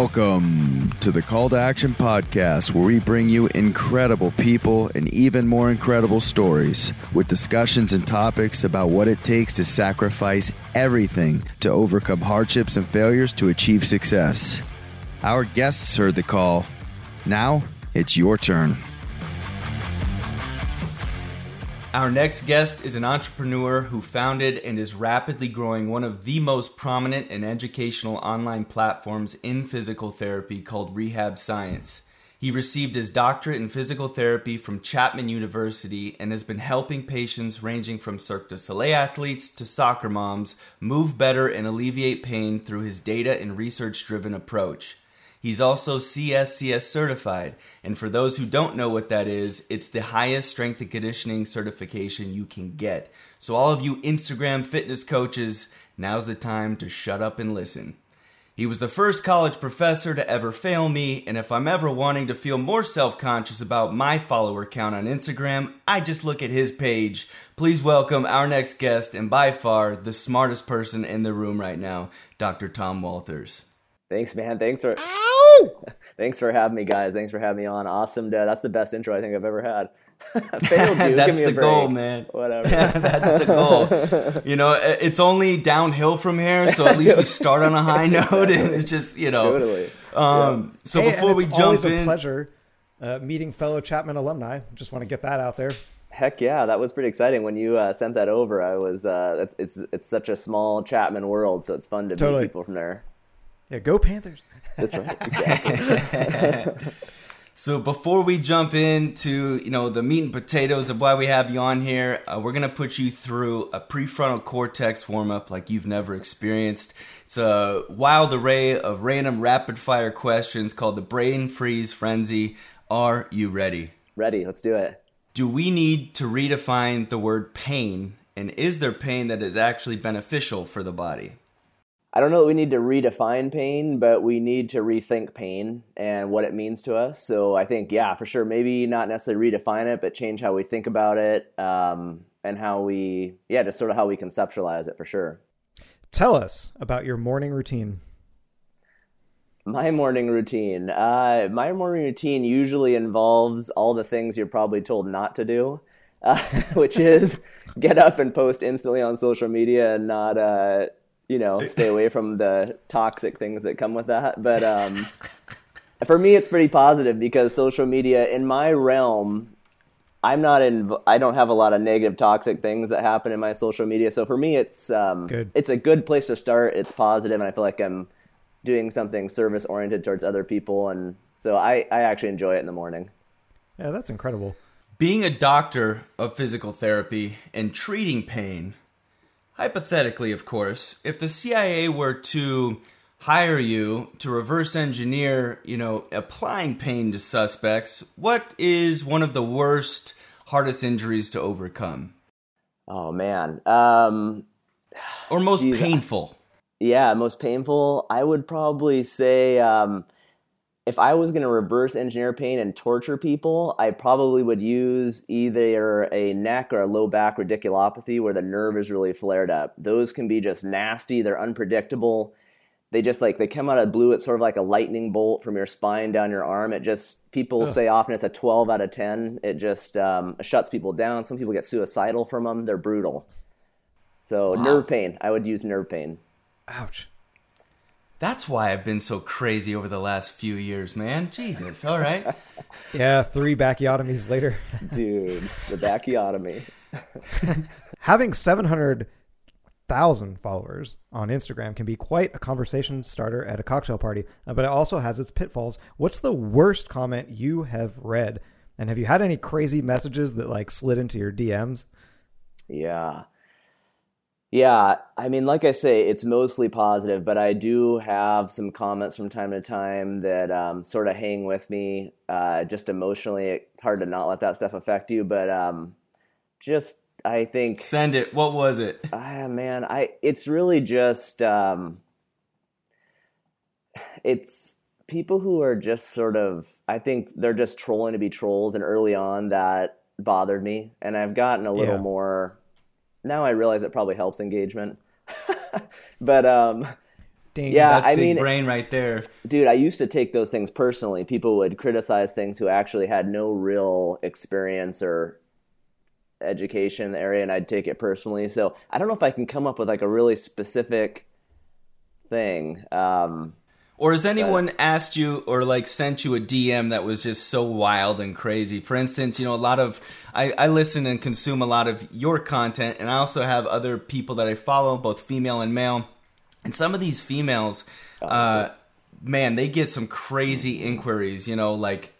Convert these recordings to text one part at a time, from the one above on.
Welcome to the Call to Action podcast, where we bring you incredible people and even more incredible stories with discussions and topics about what it takes to sacrifice everything to overcome hardships and failures to achieve success. Our guests heard the call. Now it's your turn. Our next guest is an entrepreneur who founded and is rapidly growing one of the most prominent and educational online platforms in physical therapy called Rehab Science. He received his doctorate in physical therapy from Chapman University and has been helping patients ranging from Cirque du Soleil athletes to soccer moms move better and alleviate pain through his data and research driven approach. He's also CSCS certified, and for those who don't know what that is, it's the highest strength and conditioning certification you can get. So, all of you Instagram fitness coaches, now's the time to shut up and listen. He was the first college professor to ever fail me, and if I'm ever wanting to feel more self conscious about my follower count on Instagram, I just look at his page. Please welcome our next guest, and by far the smartest person in the room right now, Dr. Tom Walters. Thanks, man. Thanks for. Ow! Thanks for having me, guys. Thanks for having me on. Awesome. Dude. That's the best intro I think I've ever had. That's the goal, man. Whatever. That's the goal. You know, it's only downhill from here, so at least we start on a high note, and it's just you know. Totally. Um, yeah. So hey, before we jump always in, a pleasure uh, meeting fellow Chapman alumni. Just want to get that out there. Heck yeah, that was pretty exciting when you uh, sent that over. I was. Uh, it's, it's it's such a small Chapman world, so it's fun to Totally. meet people from there. Yeah, go Panthers. That's right. Exactly. So before we jump into you know the meat and potatoes of why we have you on here, uh, we're gonna put you through a prefrontal cortex warm up like you've never experienced. It's a wild array of random rapid fire questions called the brain freeze frenzy. Are you ready? Ready? Let's do it. Do we need to redefine the word pain, and is there pain that is actually beneficial for the body? I don't know that we need to redefine pain, but we need to rethink pain and what it means to us. So I think, yeah, for sure, maybe not necessarily redefine it, but change how we think about it um, and how we, yeah, just sort of how we conceptualize it for sure. Tell us about your morning routine. My morning routine. Uh, my morning routine usually involves all the things you're probably told not to do, uh, which is get up and post instantly on social media and not, uh, you know, stay away from the toxic things that come with that. But um, for me, it's pretty positive because social media, in my realm, I'm not in. I don't have a lot of negative, toxic things that happen in my social media. So for me, it's um, Good. it's a good place to start. It's positive, and I feel like I'm doing something service oriented towards other people, and so I I actually enjoy it in the morning. Yeah, that's incredible. Being a doctor of physical therapy and treating pain, hypothetically, of course, if the CIA were to hire you to reverse engineer, you know, applying pain to suspects, what is one of the worst, hardest injuries to overcome? Oh man. Um, Or most Geez, I- painful? yeah, most painful. I would probably say um, if I was going to reverse engineer pain and torture people, I probably would use either a neck or a low back radiculopathy where the nerve is really flared up. Those can be just nasty. They're unpredictable. They just like they come out of blue. It's sort of like a lightning bolt from your spine down your arm. It just people say often it's a 12 out of 10. It just um, shuts people down. Some people get suicidal from them. They're brutal. So nerve pain. I would use nerve pain. Ouch. That's why I've been so crazy over the last few years, man. Jesus. All right. Yeah, three bacchiotomies later. Dude, the bachiotomy. Having 700,000 followers on Instagram can be quite a conversation starter at a cocktail party, uh, but it also has its pitfalls. What's the worst comment you have read? And have you had any crazy messages that like slid into your DMs? Yeah. Yeah, I mean, like I say, it's mostly positive, but I do have some comments from time to time that um, sort of hang with me. Uh, just emotionally, it's hard to not let that stuff affect you, but um, just I think Send it. What was it? Ah, man, I it's really just um, it's people who are just sort of I think they're just trolling to be trolls, and early on that bothered me, and I've gotten a little Yeah. more. Now I realize it probably helps engagement, but um, ding. Yeah, That's I big mean- brain right there. dude i used to take those things personally people would criticize things who actually had no real experience or education in the area and i'd take it personally so i don't know if i can come up with like a really specific thing um, Or has anyone asked you or like sent you a DM that was just so wild and crazy? For instance, you know, a lot of I, I listen and consume a lot of your content, and I also have other people that I follow, both female and male. And some of these females, uh, man, they get some crazy inquiries. You know, like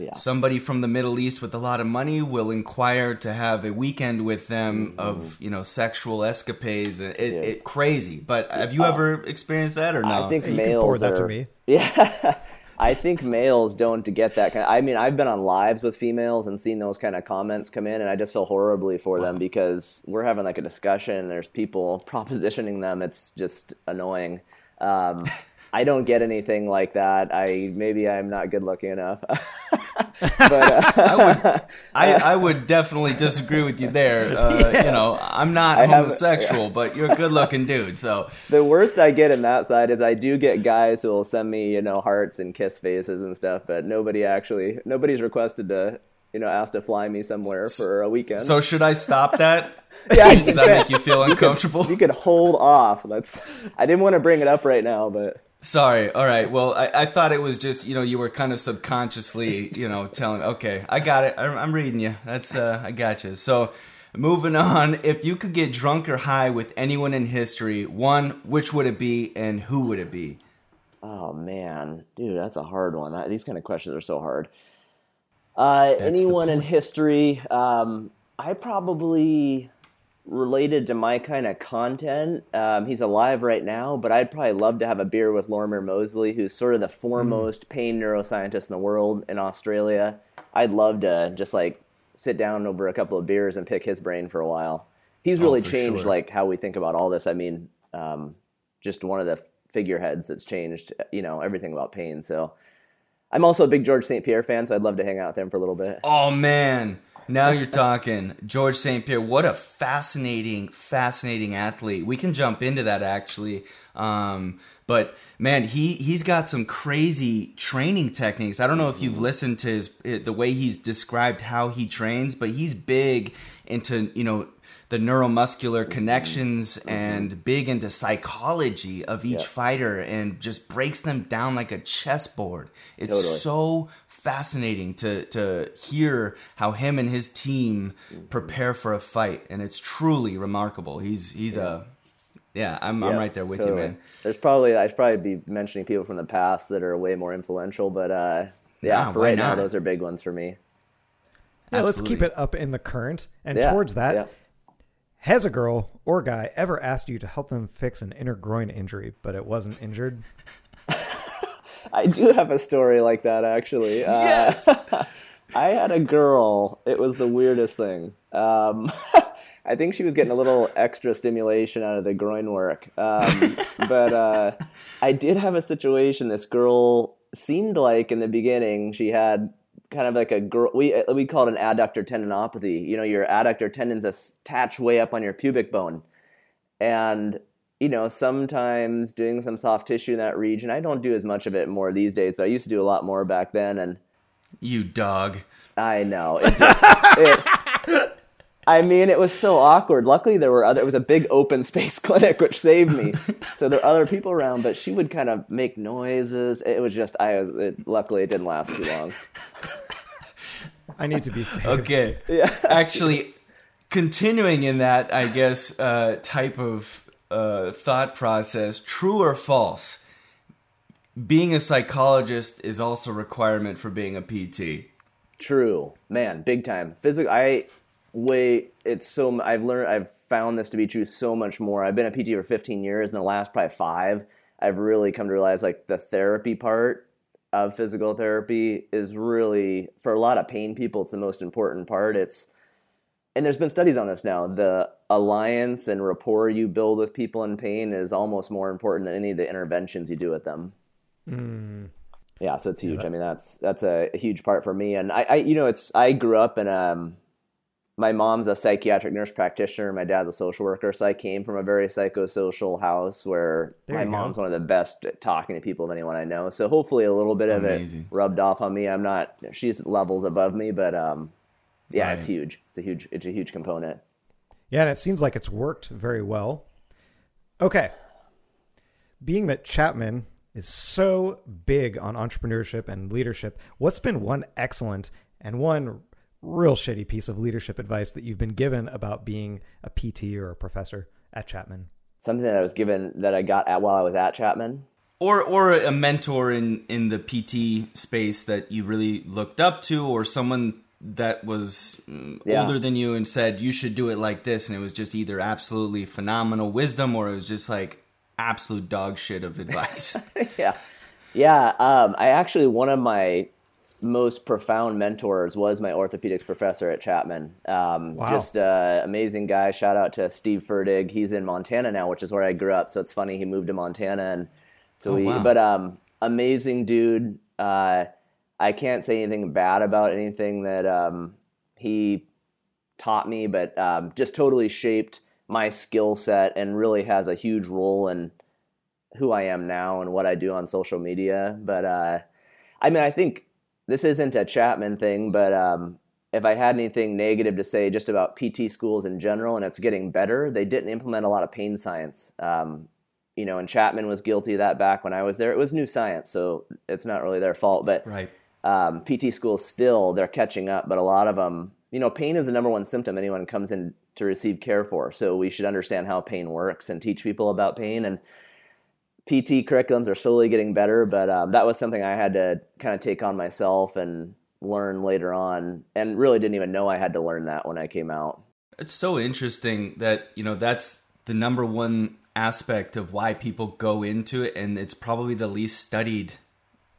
yeah somebody from the Middle East with a lot of money will inquire to have a weekend with them of you know sexual escapades. It, it, it crazy. But have you ever experienced that or no? i think You can males forward that to me. yeah i think males don't get that kind i mean i've been on lives with females and seen those kind of comments come in and i just feel horribly for them because we're having like a discussion and there's people propositioning them it's just annoying um, i don't get anything like that i maybe i'm not good looking enough but uh, I would, I, I would definitely disagree with you there. Uh, You know, I'm not I have- homosexual, but you're a good-looking dude. So the worst I get in that side is I do get guys who will send me, you know, hearts and kiss faces and stuff, but nobody actually, nobody's requested to, you know, ask to fly me somewhere for a weekend. so should I stop that? yeah, Does that make you feel uncomfortable? you could hold off. That's. I didn't want to bring it up right now, but Sorry. All right. Well, I, I thought it was just you know you were kind of subconsciously you know telling. Okay, I got it. I'm, I'm reading you. That's uh, I got you. So. Moving on, if you could get drunk or high with anyone in history, one, which would it be and who would it be? oh man, dude, that's a hard one. These kind of questions are so hard. Uh, anyone in history? Um, I probably related to my kind of content. Um, he's alive right now, but I'd probably love to have a beer with Lorimer Moseley, who's sort of the foremost pain neuroscientist in the world in Australia. I'd love to just like sit down over a couple of beers and pick his brain for a while. He's really for changed sure. like how we think about all this. I mean, um, just one of the figureheads that's changed, you know, everything about pain. So I'm also a big George St. Pierre fan, so I'd love to hang out with him for a little bit. Oh man, now you're talking. George St. Pierre, what a fascinating, fascinating athlete. We can jump into that actually. Um, but man, he he's got some crazy training techniques. I don't know if you've listened to his the way he's described how he trains, but he's big into you know the neuromuscular connections and big into psychology of each Yeah. fighter and just breaks them down like a chessboard. It's Totally. so fascinating to to hear how him and his team prepare for a fight, and it's truly remarkable. He's he's a yeah. I'm I'm right there with totally. you, man. There's probably I should probably be mentioning people from the past that are way more influential, but uh, yeah, Nah, for why right now those are big ones for me. Yeah, let's keep it up in the current. And Yeah, towards that, yeah. has a girl or guy ever asked you to help them fix an inner groin injury, but it wasn't injured? I do have a story like that actually. Uh, Yes. I had a girl. It was the weirdest thing. Um, I think she was getting a little extra stimulation out of the groin work. Um, but uh, I did have a situation. This girl seemed like in the beginning she had kind of like a girl. We we call it an adductor tendinopathy. You know, your adductor tendons attach way up on your pubic bone, and you know sometimes doing some soft tissue in that region. I don't do as much of it more these days, but I used to do a lot more back then, and. You dog. I know. It just, it, I mean, it was so awkward. Luckily, there were other. It was a big open space clinic, which saved me. So there were other people around, but she would kind of make noises. It was just. I. was- It, luckily, it didn't last too long. I need to be safe. Okay. Yeah. Actually, continuing in that, I guess, uh, type of uh, thought process, true or false? Being a psychologist is also a requirement for being a PT. True, man, big time. Physical. I wait. It's so. I've learned. I've found this to be true so much more. I've been a PT for 15 years, and the last probably five, I've really come to realize like the therapy part of physical therapy is really for a lot of pain people. It's the most important part. It's and there's been studies on this now. The alliance and rapport you build with people in pain is almost more important than any of the interventions you do with them. Mm, Yeah, so it's huge. I mean, that's that's a huge part for me. And I, I, you know, it's I grew up in um, my mom's a psychiatric nurse practitioner. My dad's a social worker, so I came from a very psychosocial house where There my you go. mom's one of the best at talking to people of anyone I know. So hopefully, a little bit of it rubbed off on me. I'm not; she's levels above me, but um, yeah, it's huge. It's a huge. It's a huge component. Yeah, and it seems like it's worked very well. Okay. Being that Chapman is so big on entrepreneurship and leadership, what's been one excellent and one real shitty piece of leadership advice that you've been given about being a PT or a professor at Chapman? Something that I was given that I got at while I was at Chapman. or or a mentor in in the PT space that you really looked up to, or someone that was mm, Yeah. older than you and said you should do it like this, and it was just either absolutely phenomenal wisdom or it was just like absolute dog shit of advice. yeah, yeah. Um, I actually one of my most profound mentors was my orthopedics professor at Chapman. Um, Wow. Just uh, amazing guy. Shout out to Steve Ferdig. He's in Montana now, which is where I grew up. So it's funny he moved to Montana, and so Oh, we. wow. But um, amazing dude. Uh, I can't say anything bad about anything that um, he taught me, but um, just totally shaped my skill set and really has a huge role in who I am now and what I do on social media. But uh, I mean, I think this isn't a Chapman thing, but um, if I had anything negative to say just about PT schools in general, and it's getting better, they didn't implement a lot of pain science. Um, you know, and Chapman was guilty of that back when I was there. It was new science, so it's not really their fault. But right. Um, PT schools still they're catching up, but a lot of them, you know, pain is the number one symptom anyone comes in to receive care for. So we should understand how pain works and teach people about pain. And PT curriculums are slowly getting better, but um, that was something I had to kind of take on myself and learn later on, and really didn't even know I had to learn that when I came out. It's so interesting that you know that's the number one aspect of why people go into it, and it's probably the least studied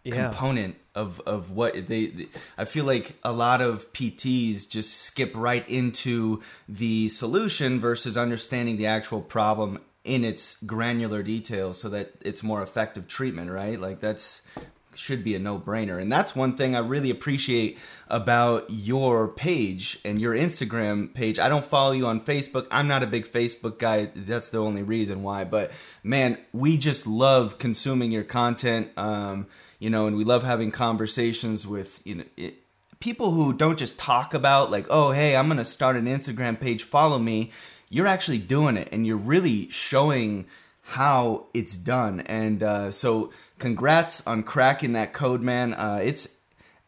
Yeah. component of of what they, they- I feel like a lot of PTs just skip right into the solution versus understanding the actual problem in its granular details so that it's more effective treatment, right? Like that's should be a no-brainer. And that's one thing I really appreciate about your page and your Instagram page. I don't follow you on Facebook. I'm not a big Facebook guy. That's the only reason why. But man, we just love consuming your content. Um, you know, and we love having conversations with you know it, people who don't just talk about like, oh, hey, I'm gonna start an Instagram page. Follow me. You're actually doing it, and you're really showing how it's done. And uh, so, congrats on cracking that code, man. Uh, it's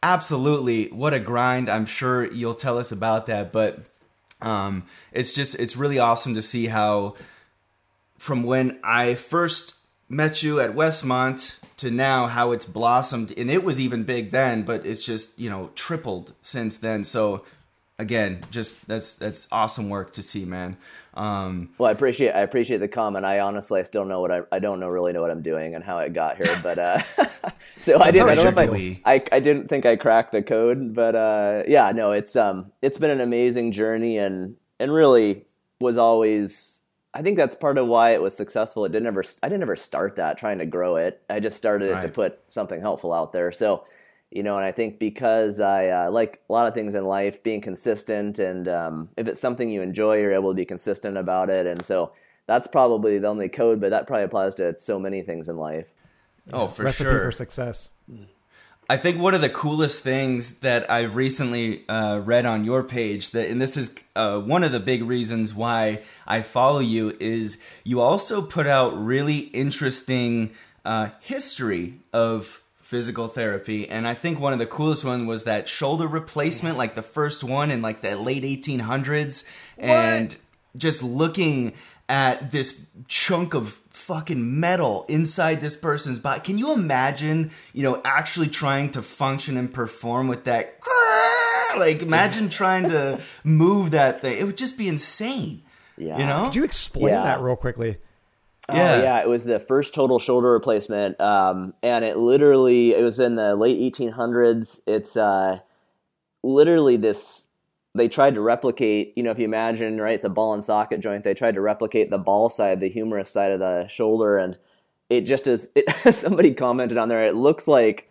absolutely what a grind. I'm sure you'll tell us about that, but um, it's just it's really awesome to see how from when I first met you at Westmont to now how it's blossomed and it was even big then but it's just you know tripled since then so again just that's that's awesome work to see man um Well, I appreciate I appreciate the comment. I honestly I still know what I I don't know really know what I'm doing and how it got here, but uh, so I didn't I don't know if I, I, I didn't think I cracked the code, but uh, yeah, no, it's um it's been an amazing journey and and really was always I think that's part of why it was successful. It didn't ever I didn't ever start that trying to grow it. I just started it to put something helpful out there. So you know, and I think because I uh, like a lot of things in life, being consistent, and um, if it's something you enjoy, you're able to be consistent about it. And so that's probably the only code, but that probably applies to so many things in life. oh for Recipe sure for success. I think one of the coolest things that I've recently uh, read on your page that, and this is uh, one of the big reasons why I follow you, is you also put out really interesting uh, history of physical therapy, and I think one of the coolest one was that shoulder replacement, like the first one in like the late 1800s, and just looking at this chunk of fucking metal inside this person's body. Can you imagine, you know, actually trying to function and perform with that? Like, imagine trying to move that thing. It would just be insane. Yeah. You know? Could you explain Yeah. that real quickly? Oh, Yeah. yeah, it was the first total shoulder replacement, um, and it literally it was in the late 1800s. It's uh, literally this. They tried to replicate, you know, if you imagine, right, it's a ball and socket joint. They tried to replicate the ball side, the humerus side of the shoulder, and it just is. It, somebody commented on there. It looks like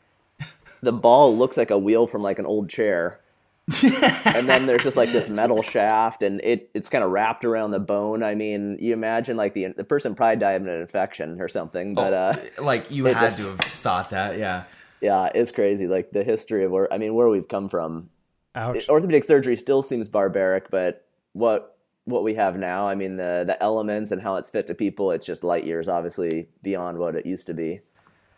the ball looks like a wheel from like an old chair, and then there's just like this metal shaft, and it it's kind of wrapped around the bone. I mean, you imagine like the the person probably died of an infection or something, but uh, like you had just- to have thought that, yeah. yeah, it's crazy. Like the history of where I mean, where we've come from. Ouch. Orthopedic surgery still seems barbaric, but what what we have now, I mean, the the elements and how it's fit to people, it's just light years, obviously beyond what it used to be.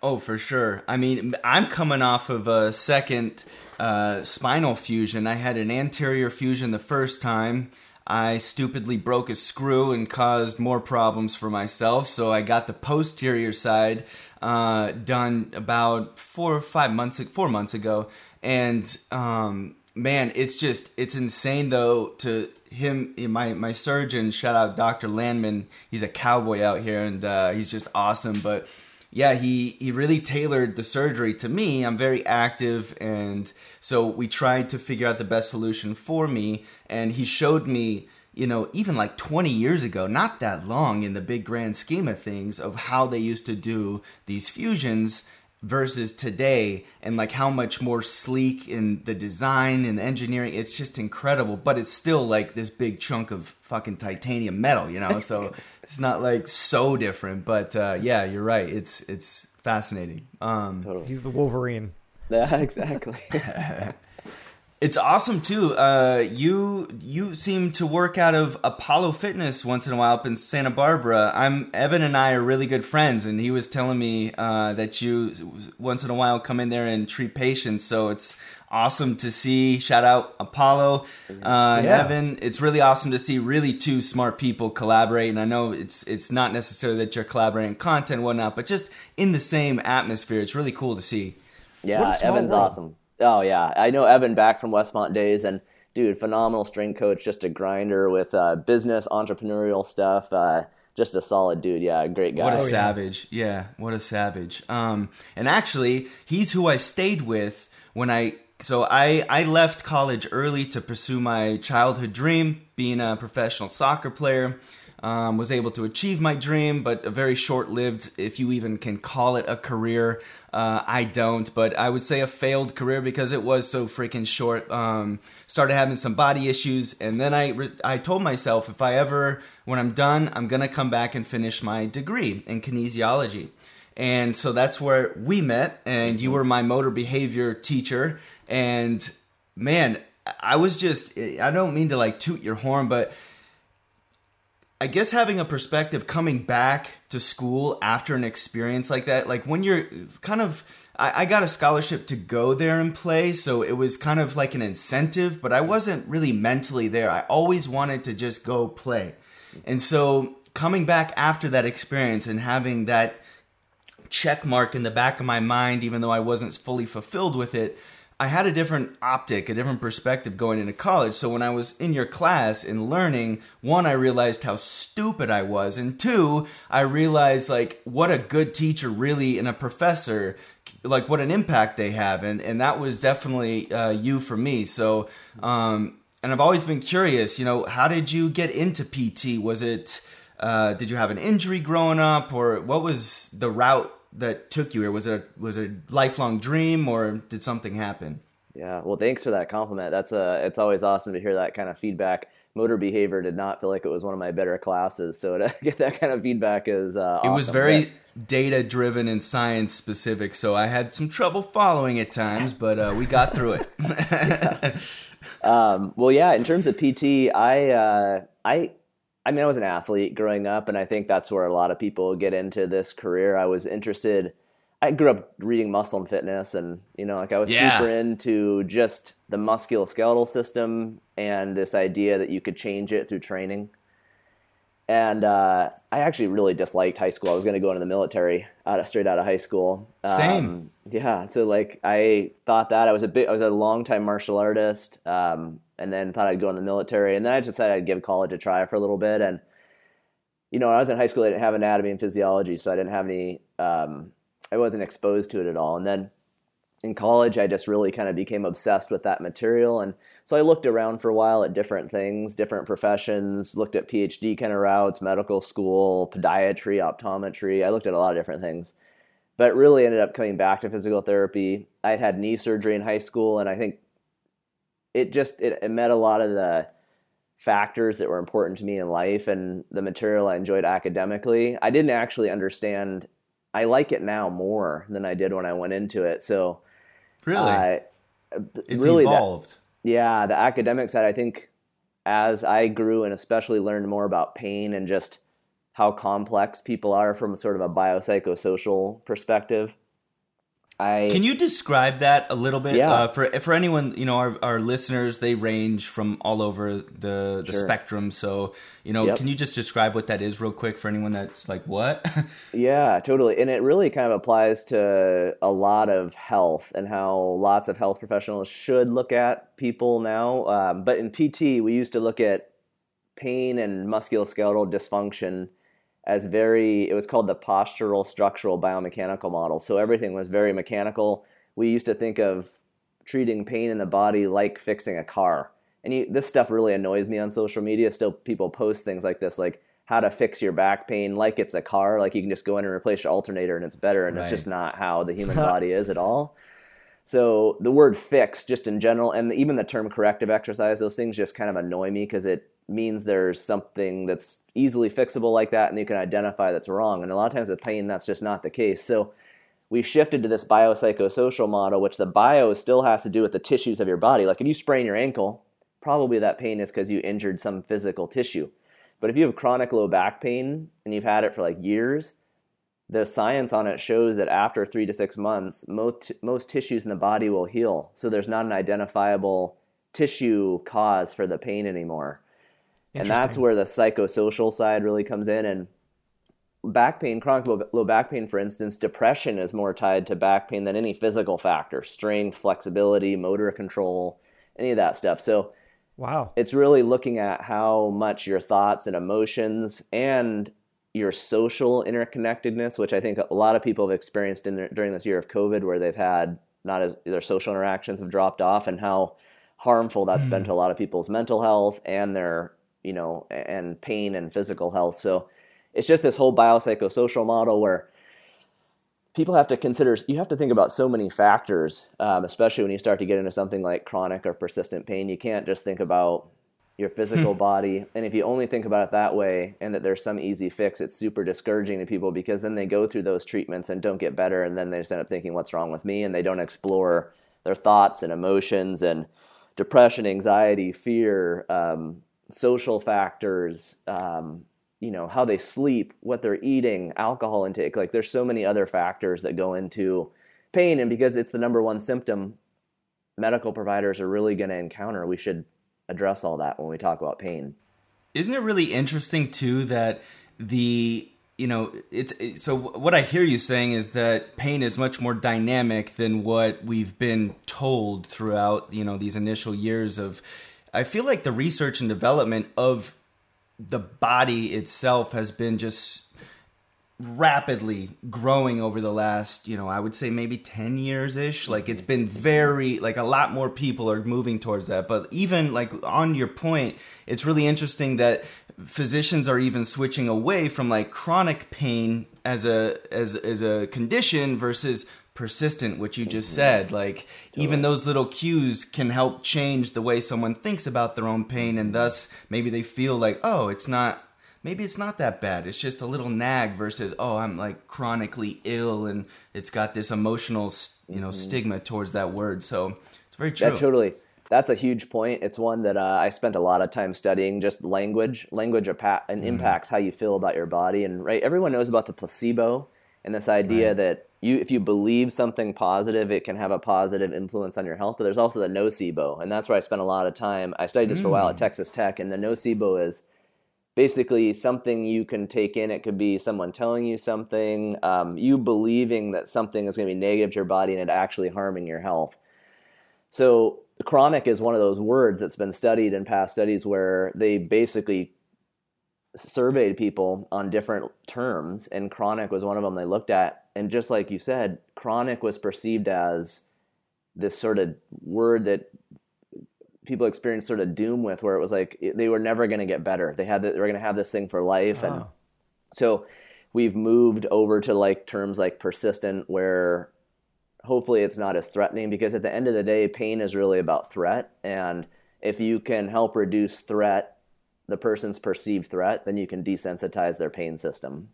Oh, for sure. I mean, I'm coming off of a second uh, spinal fusion. I had an anterior fusion the first time. I stupidly broke a screw and caused more problems for myself. So I got the posterior side uh, done about four or five months, four months ago. And um, man, it's just it's insane though to him my my surgeon shout out dr landman he's a cowboy out here and uh, he's just awesome but yeah, he he really tailored the surgery to me. I'm very active, and so we tried to figure out the best solution for me. And he showed me, you know, even like 20 years ago, not that long in the big grand scheme of things, of how they used to do these fusions versus today and like how much more sleek in the design and the engineering. It's just incredible but it's still like this big chunk of fucking titanium metal you know? So it's not like so different but uh yeah you're right. It's it's fascinating. Um He's the Wolverine. Yeah, exactly. it's awesome too. Uh you you seem to work out of apollo fitness once in a while up in santa barbara. I'm evan and i are really good friends and he was telling me uh that you once in a while come in there and treat patients. So it's awesome to see. Shout out apollo uh and Yeah. evan. It's really awesome to see really two smart people collaborate and i know it's it's not necessarily that you're collaborating content and whatnot but just in the same atmosphere. It's really cool to see. Yeah, Evan's world. awesome. Oh yeah, I know Evan back from Westmont days, and dude, phenomenal strength coach, just a grinder with uh, business entrepreneurial stuff. Uh, just a solid dude. Yeah, great guy. What a Oh, yeah. savage. Yeah. what a savage. Um and actually, he's who I stayed with when I so I I left college early to pursue my childhood dream, being a professional soccer player. Um, was able to achieve my dream, but a very short-lived, if you even can call it a career. Uh, I don't, but I would say a failed career because it was so freaking short. Um, started having some body issues, and then I re- I told myself if I ever, when I'm done, I'm gonna come back and finish my degree in kinesiology. And so that's where we met, and you were my motor behavior teacher. And man, I was just, I don't mean to like toot your horn, but I guess having a perspective coming back to school after an experience like that, like when you're kind of, I, got a scholarship to go there and play, so it was kind of like an incentive, but I wasn't really mentally there. I always wanted to just go play. And so coming back after that experience and having that check mark in the back of my mind, even though I wasn't fully fulfilled with it, I had a different optic, a different perspective going into college. So when I was in your class and learning, one, I realized how stupid I was, and two, I realized like what a good teacher really and a professor, like what an impact they have, and and that was definitely uh, you for me. So. Um, and I've always been curious, you know, how did you get into PT? Was it, uh, did you have an injury growing up, or what was the route that took you here? Was it was it a lifelong dream, or did something happen? Yeah, well, thanks for that compliment. That's uh it's always awesome to hear that kind of feedback. Motor behavior did not feel like it was one of my better classes, so to get that kind of feedback is uh, It was very data driven and science specific, so I had some trouble following at times, but uh, we got through it. Um, well, yeah. In terms of PT, I, uh, I, I mean, I was an athlete growing up, and I think that's where a lot of people get into this career. I was interested. I grew up reading Muscle and Fitness, and you know, like I was Yeah. super into just the musculoskeletal system and this idea that you could change it through training. And uh, I actually really disliked high school. I was going to go into the military out of, straight out of high school. Same. Um, yeah. So like I thought that I was a bit. I was a long time martial artist, um, and then thought I'd go in the military. And then I decided I'd give college a try for a little bit. And you know, I was in high school, I didn't have anatomy and physiology, so I didn't have any. Um, I wasn't exposed to it at all. And then in college, I just really kind of became obsessed with that material. And so I looked around for a while at different things, different professions, looked at PhD kind of routes, medical school, podiatry, optometry. I looked at a lot of different things, but really ended up coming back to physical therapy. I'd had knee surgery in high school, and I think it just it, it met a lot of the factors that were important to me in life and the material I enjoyed academically. I didn't actually understand. I like it now more than I did when I went into it. So really, uh, it's really evolved. yeah, the academic side, I think as I grew and especially learned more about pain and just how complex people are from sort of a biopsychosocial perspective, I Can you describe that a little bit? Yeah. Uh, for for anyone, you know, our, our listeners, they range from all over the, the Sure. spectrum. So, you know, Yep. can you just describe what that is real quick for anyone that's like, what? Yeah, totally. And it really kind of applies to a lot of health and how lots of health professionals should look at people now. Um, but in PT, we used to look at pain and musculoskeletal dysfunction as very, it was called the postural structural biomechanical model. So everything was very mechanical. We used to think of treating pain in the body like fixing a car. And you, this stuff really annoys me on social media. Still, people post things like this, like how to fix your back pain like it's a car, like you can just go in and replace your alternator and it's better. And it's just not how the human body is at all. So the word fix, just in general, and even the term corrective exercise, those things just kind of annoy me because it means there's something that's easily fixable like that, and you can identify that's wrong. And a lot of times with pain, that's just not the case. So we shifted to this biopsychosocial model, which the bio still has to do with the tissues of your body. Like if you sprain your ankle, probably that pain is because you injured some physical tissue. But if you have chronic low back pain and you've had it for like years, the science on it shows that after three to six months, most most tissues in the body will heal. So there's not an identifiable tissue cause for the pain anymore, and that's where the psychosocial side really comes in. And back pain, chronic low, low back pain, for instance, depression is more tied to back pain than any physical factor: strength, flexibility, motor control, any of that stuff. So Wow. it's really looking at how much your thoughts and emotions and your social interconnectedness, which I think a lot of people have experienced in their, during this year of COVID, where they've had not as their social interactions have dropped off, and how harmful that's been hmm. to a lot of people's mental health and their you know and pain and physical health. So it's just this whole biopsychosocial model where people have to consider you have to think about so many factors um, especially when you start to get into something like chronic or persistent pain. You can't just think about your physical body. And if you only think about it that way and that there's some easy fix it's super discouraging to people because then they go through those treatments and don't get better. And then they just end up thinking what's wrong with me? And they don't explore their thoughts and emotions and depression anxiety fear um, social factors um, you know how they sleep what they're eating alcohol intake like there's so many other factors that go into pain. And because it's the number one symptom medical providers are really going to encounter we should address all that when we talk about pain. Isn't it really interesting too that the you know it's so what I hear you saying is that pain is much more dynamic than what we've been told throughout you know these initial years of I feel like the research and development of the body itself has been just rapidly growing over the last, you know, I would say maybe 10 years ish. Like it's been very, like a lot more people are moving towards that. But even like on your point, it's really interesting that physicians are even switching away from like chronic pain as a as as a condition versus persistent which you just mm-hmm. said like even those little cues can help change the way someone thinks about their own pain and mm-hmm. thus maybe they feel like oh it's not maybe it's not that bad. It's just a little nag versus oh, I'm like chronically ill and it's got this emotional, you know, mm-hmm. stigma towards that word. So it's very true. That totally. That's a huge point. It's one that uh, I spent a lot of time studying. Just language, language apa- and impacts how you feel about your body. And right, everyone knows about the placebo and this idea that you, if you believe something positive, it can have a positive influence on your health. But there's also the nocebo, and that's where I spent a lot of time. I studied this for a while at Texas Tech, and the nocebo is basically something you can take in. It could be someone telling you something, um, you believing that something is going to be negative to your body and it actually harming your health. So chronic is one of those words that's been studied in past studies where they basically surveyed people on different terms and chronic was one of them they looked at and just like you said chronic was perceived as this sort of word that people experienced sort of doom with where it was like they were never going to get better they had they were going to have this thing for life and Oh. so we've moved over to like terms like persistent where hopefully it's not as threatening because at the end of the day, pain is really about threat. And if you can help reduce threat, the person's perceived threat, then you can desensitize their pain system.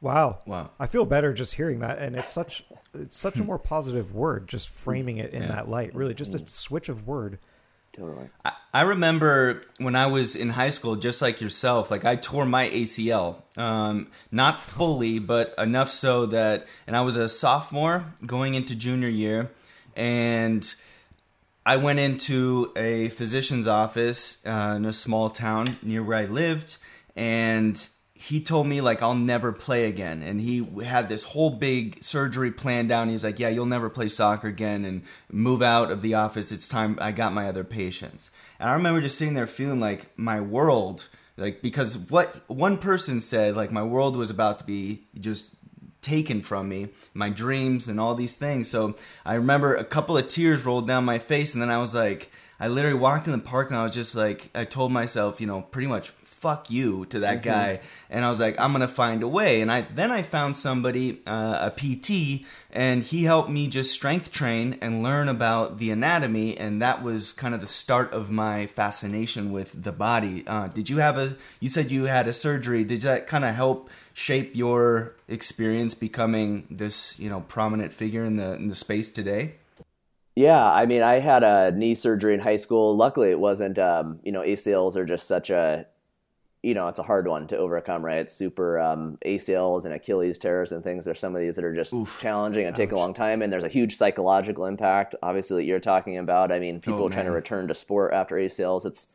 Wow. Wow. I feel better just hearing that and it's such it's such a more positive word just framing it in Yeah. that light. Really just a switch of word. Totally. I, I remember when I was in high school, just like yourself, like I tore my ACL. Um, not fully, but enough so that, and I was a sophomore going into junior year, and I went into a physician's office uh, in a small town near where I lived, and he told me like I'll never play again, and he had this whole big surgery planned down. He's like, "Yeah, you'll never play soccer again, and move out of the office. It's time. I got my other patients." And I remember just sitting there feeling like my world, like because what one person said, like my world was about to be just taken from me, my dreams and all these things. So I remember a couple of tears rolled down my face, and then I was like, I literally walked in the park and I was just like, I told myself, you know, pretty much fuck you to that guy. And i was like i'm gonna find a way. And i then i found somebody uh, a pt and he helped me just strength train and learn about the anatomy. And that was kind of the start of my fascination with the body. Uh, did you have a you said you had a surgery. Did that kind of help shape your experience becoming this you know prominent figure in the in the space today? Yeah, I mean, I had a knee surgery in high school. Luckily, it wasn't. Um, you know, ACLs are just such a, you know, it's a hard one to overcome, right? It's super um, ACLs and Achilles tears and things. There's some of these that are just challenging and take a long time, and there's a huge psychological impact. Obviously, that you're talking about. I mean, people Oh, trying to return to sport after ACLs. It's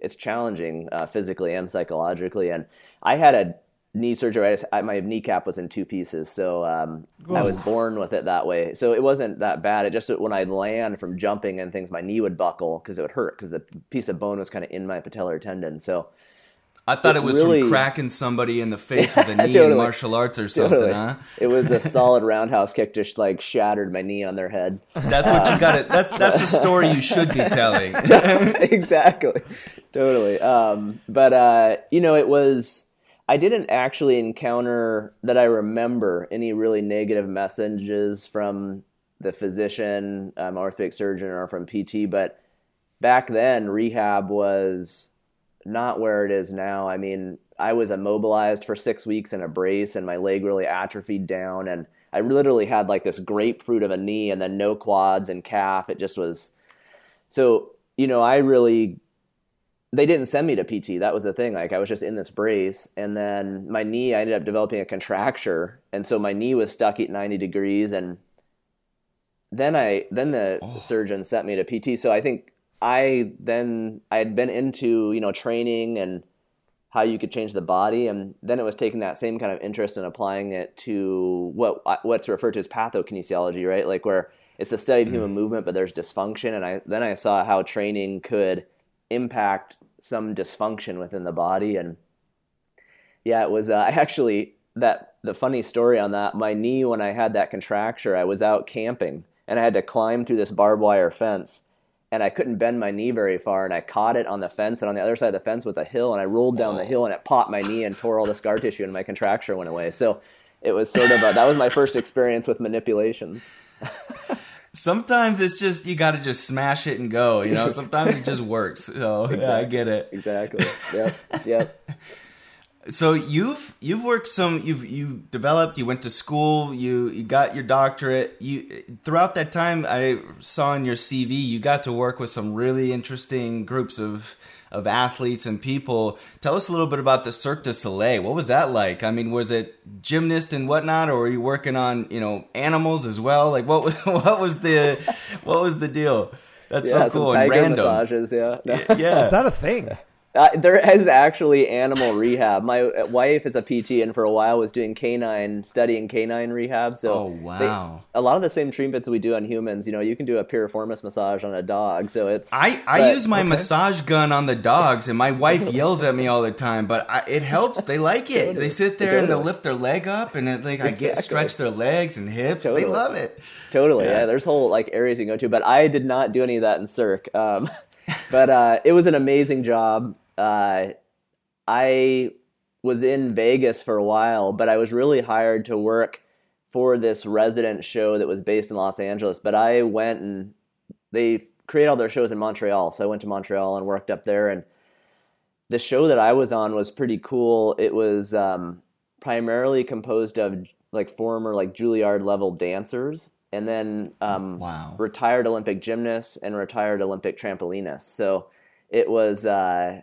it's challenging uh, physically and psychologically. And I had a knee surgery. I just, I, my kneecap was in two pieces, so um, I was born with it that way. So it wasn't that bad. It just when I'd land from jumping and things, my knee would buckle because it would hurt because the piece of bone was kind of in my patellar tendon. So i thought it, It was really- from cracking somebody in the face with a knee in martial arts or something totally, huh it was a solid roundhouse kick, just like shattered my knee on their head. That's what you got. That's that's the story you should be telling. exactly totally um, but uh, you know it was i didn't actually encounter that i remember any really negative messages from the physician um, orthopedic surgeon or from pt but back then rehab was not where it is now. I mean i was immobilized for six weeks in a brace and my leg really atrophied down. And i literally had like this grapefruit of a knee and then no quads and calf. It just was so you know i really they didn't send me to pt that was the thing. Like i was just in this brace. And then my knee i ended up developing a contracture. And so my knee was stuck at 90 degrees. And then i then the oh. surgeon sent me to pt so i think i then i had been into you know training and how you could change the body and then it was taking that same kind of interest and applying it to what what's referred to as pathokinesiology right? Like where it's the study of human movement but there's dysfunction and i then i saw how training could impact some dysfunction within the body and yeah it was uh, i actually that the funny story on that my knee when i had that contracture i was out camping and i had to climb through this barbed wire fence and I couldn't bend my knee very far, and I caught it on the fence, and on the other side of the fence was a hill, and I rolled down the oh. hill, and it popped my knee and tore all the scar tissue, and my contracture went away. So it was sort of a, that was my first experience with manipulations. Sometimes it's just you got to just smash it and go. You know, sometimes it just works. So yeah, I get it. Exactly. Yep. Yep. So you've you've worked some. You've you developed. You went to school. You you got your doctorate. You throughout that time, I saw in your CV you got to work with some really interesting groups of of athletes and people. Tell us a little bit about the Cirque du Soleil. What was that like? I mean, was it gymnast and whatnot, or were you working on you know animals as well? Like what was what was the what was the deal? That's Yeah. so cool some and tiger random. massages. Yeah. No. Yeah, Is that a thing? Uh, there is actually animal rehab. My wife is a PT, and for a while was doing canine, studying canine rehab. So, Oh, they- wow. a lot of the same treatments we do on humans. You know, you can do a piriformis massage on a dog. So it's I, I but- use my massage gun on the dogs, and my wife yells at me all the time. But I, it helps. They like it. They sit there and they lift their leg up, and it, like I get stretch their legs and hips. They love it. Totally, yeah. Yeah. There's whole like areas you can go to, but I did not do any of that in Cirque. Um, but uh, it was an amazing job. Uh, I was in Vegas for a while, but I was really hired to work for this resident show that was based in Los Angeles, but I went and they create all their shows in Montreal. So I went to Montreal and worked up there. And the show that I was on was pretty cool. It was um, primarily composed of like former like Juilliard level dancers and then um, Wow. retired Olympic gymnasts and retired Olympic trampolinists. So it was. Uh,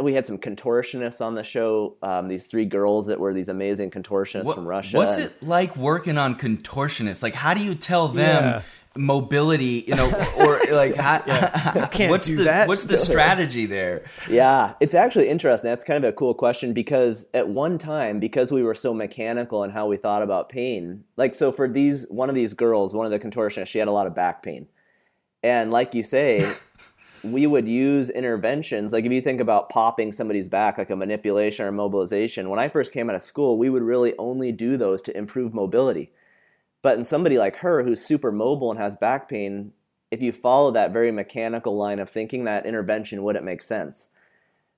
we had some contortionists on the show. Um, these three girls that were these amazing contortionists What- from Russia. What's and- it like working on contortionists? Like, how do you tell them Yeah. mobility? You know, or like, how, can't what's do the that. what's the strategy there? Yeah, it's actually interesting. That's kind of a cool question because at one time, because we were so mechanical in how we thought about pain, like so for these one of these girls, one of the contortionists, she had a lot of back pain. And like you say, we would use interventions. Like if you think about popping somebody's back, like a manipulation or mobilization, when I first came out of school, we would really only do those to improve mobility. But in somebody like her who's super mobile and has back pain, if you follow that very mechanical line of thinking, that intervention wouldn't make sense.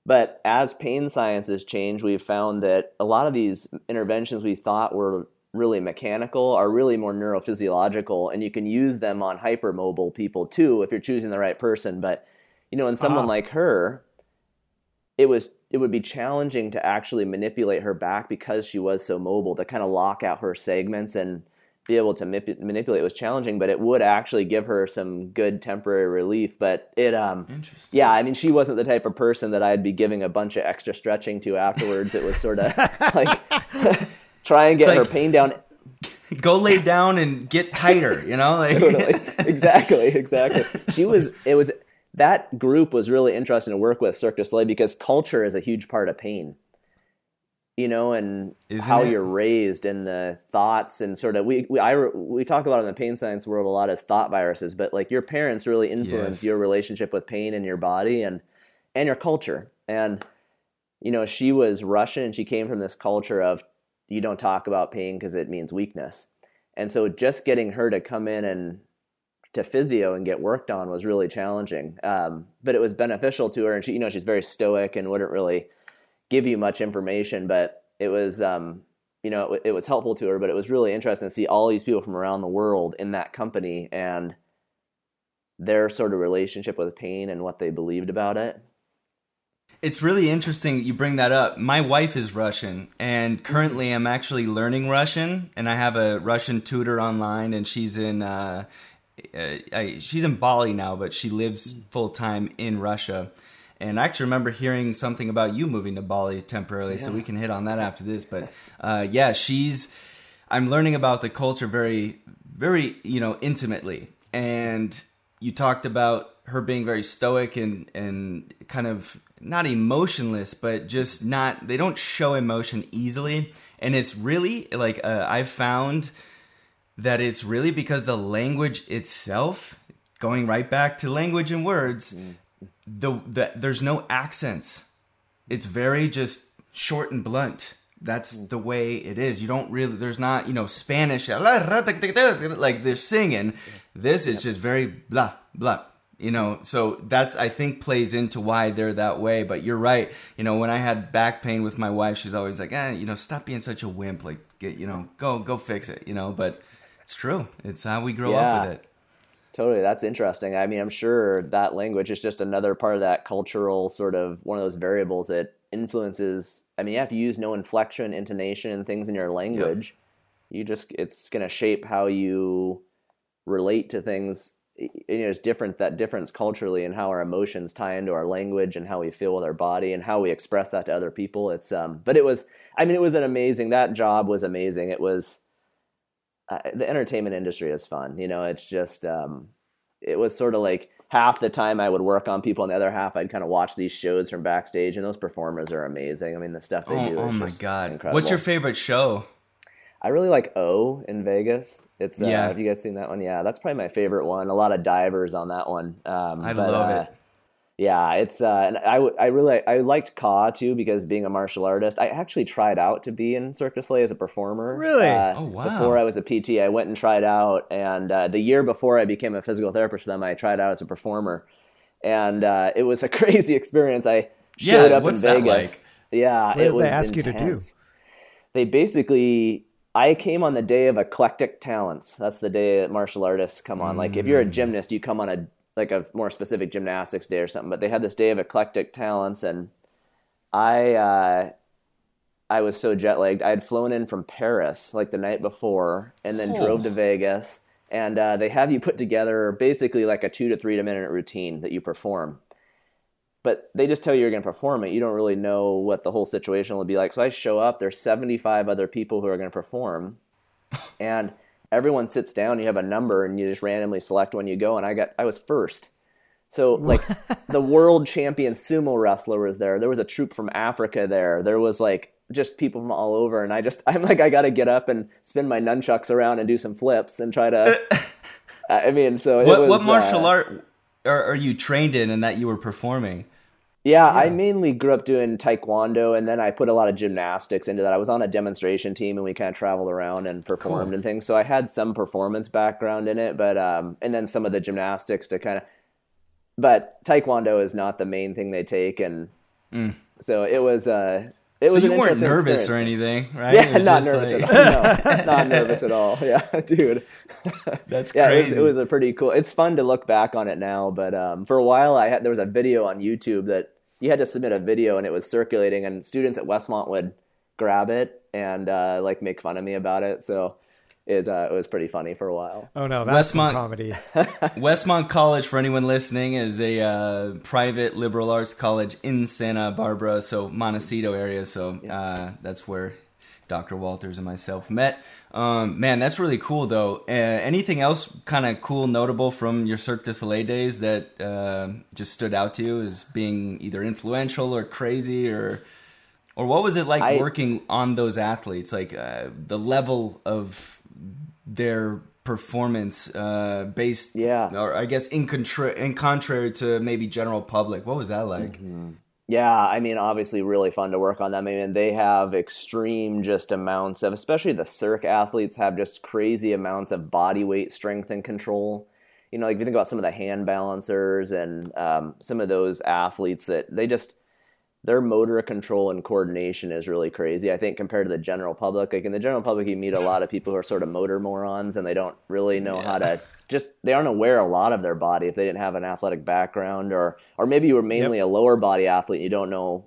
But as pain sciences change, we've found that a lot of these interventions we thought were really mechanical are really more neurophysiological, and you can use them on hypermobile people too if you're choosing the right person. But you know, in someone Ah. like her, it was it would be challenging to actually manipulate her back because she was so mobile to kind of lock out her segments and be able to manip- manipulate was challenging but it would actually give her some good temporary relief but it um Interesting. yeah i mean she wasn't the type of person that i'd be giving a bunch of extra stretching to afterwards it was sort of like try and get her pain down Go lay down and get tighter. You know, like totally exactly exactly she was it was that group was really interesting to work with cirque du soleil because culture is a huge part of pain you know and Isn't how it? you're raised and the thoughts and sort of we we I, we talk about in the pain science world a lot as thought viruses but like your parents really influence Yes. your relationship with pain in your body and and your culture and you know she was russian and she came from this culture of you don't talk about pain because it means weakness and so just getting her to come in and to physio and get worked on was really challenging. Um, but it was beneficial to her, and she, you know, she's very stoic and wouldn't really give you much information. But it was, um, you know, it, it was helpful to her. But it was really interesting to see all these people from around the world in that company and their sort of relationship with pain and what they believed about it. It's really interesting that you bring that up. My wife is Russian, and currently I'm actually learning Russian, and I have a Russian tutor online, and she's in uh, uh, I, she's in Bali now, but she lives full time in Russia. And I actually remember hearing something about you moving to Bali temporarily, so we can hit on that after this. But uh, yeah, she's I'm learning about the culture very, very you know intimately, and you talked about her being very stoic and and kind of not emotionless, but just not. They don't show emotion easily, and it's really like uh, I've found that it's really because the language itself, going right back to language and words, the, the there's no accents. It's very just short and blunt. That's the way it is. You don't really there's not, you know, Spanish like they're singing. This is just very blah blah. You know, so that's I think plays into why they're that way. But you're right. You know, when I had back pain with my wife, she's always like, "Eh, you know, stop being such a wimp. Like, get, you know, go go fix it." You know, but it's true. It's how we grow up with it. Totally, that's interesting. I mean, I'm sure that language is just another part of that cultural sort of one of those variables that influences. I mean, yeah, if you use no inflection, intonation, and things in your language, you just it's going to shape how you relate to things. You know, it's different that difference culturally and how our emotions tie into our language and how we feel with our body and how we express that to other people. It's um, but it was. I mean, it was an amazing. That job was amazing. It was uh, the entertainment industry is fun. You know, it's just um, it was sort of like half the time I would work on people, and the other half I'd kind of watch these shows from backstage, and those performers are amazing. I mean, the stuff they Oh, do. oh my god! incredible. What's your favorite show? I really like O in Vegas. It's uh, Yeah. Have you guys seen that one? Yeah, that's probably my favorite one. A lot of divers on that one. Um, I but, love uh, it. Yeah, it's uh, and I I really I liked Ka too because being a martial artist, I actually tried out to be in Cirque du Soleil as a performer. Really? Uh, Oh, wow. Before I was a PT, I went and tried out, and uh, the year before I became a physical therapist for them, I tried out as a performer, and uh, it was a crazy experience. I Yeah, showed up what's in Vegas. like? Yeah, What did it was they ask you to do? They basically I came on the day of eclectic talents. That's the day that martial artists come on. Like if you're a Mm. gymnast, you come on a like a more specific gymnastics day or something. But they had this day of eclectic talents, and I uh, I was so jet lagged. I had flown in from Paris like the night before, and then Oh. drove to Vegas. And uh, they have you put together basically like a two to three minute routine that you perform. But they just tell you you're going to perform it. You don't really know what the whole situation will be like. So I show up. There's 75 other people who are going to perform, and everyone sits down. You have a number, and you just randomly select when you go. And I got I was first. So like the world champion sumo wrestler was there. There was a troupe from Africa there. There was like just people from all over, and I just I'm like I got to get up and spin my nunchucks around and do some flips and try to. I mean, so it What was, what martial uh, art are, are you trained in and that you were performing? Yeah, I mainly grew up doing taekwondo, and then I put a lot of gymnastics into that. I was on a demonstration team, and we kind of traveled around and performed Cool. and things. So I had some performance background in it, but um, and then some of the gymnastics to kind of. But taekwondo is not the main thing they take, and so it was. Uh, it so was you weren't nervous experience. or anything, right? Yeah, not nervous like- at all. No, not nervous at all. Yeah, dude. That's yeah, it was, crazy. it was a pretty cool. It's fun to look back on it now, but um, for a while, I had there was a video on YouTube that you had to submit a video, and it was circulating, and students at Westmont would grab it and uh, like make fun of me about it. So it uh, it was pretty funny for a while. Oh no, that's some Westmont- comedy. Westmont College, for anyone listening, is a uh, private liberal arts college in Santa Barbara, so Montecito area. So uh, that's where Dr. Walters and myself met. Um, man, that's really cool, though. Uh, anything else kind of cool, notable from your Cirque du Soleil days that uh, just stood out to you as being either influential or crazy, or or what was it like I- working on those athletes? Like uh, the level of their performance uh, based, Yeah. or I guess in contra- in contrary to maybe general public. What was that like? Yeah, I mean, obviously, really fun to work on them. I mean, they have extreme just amounts of, especially the Cirque athletes have just crazy amounts of body weight strength and control. You know, like if you think about some of the hand balancers and um, some of those athletes that they just their motor control and coordination is really crazy. I think compared to the general public, like in the general public, you meet a lot of people who are sort of motor morons and they don't really know how to just they aren't aware a lot of their body if they didn't have an athletic background or or maybe you were mainly a lower body athlete and you don't know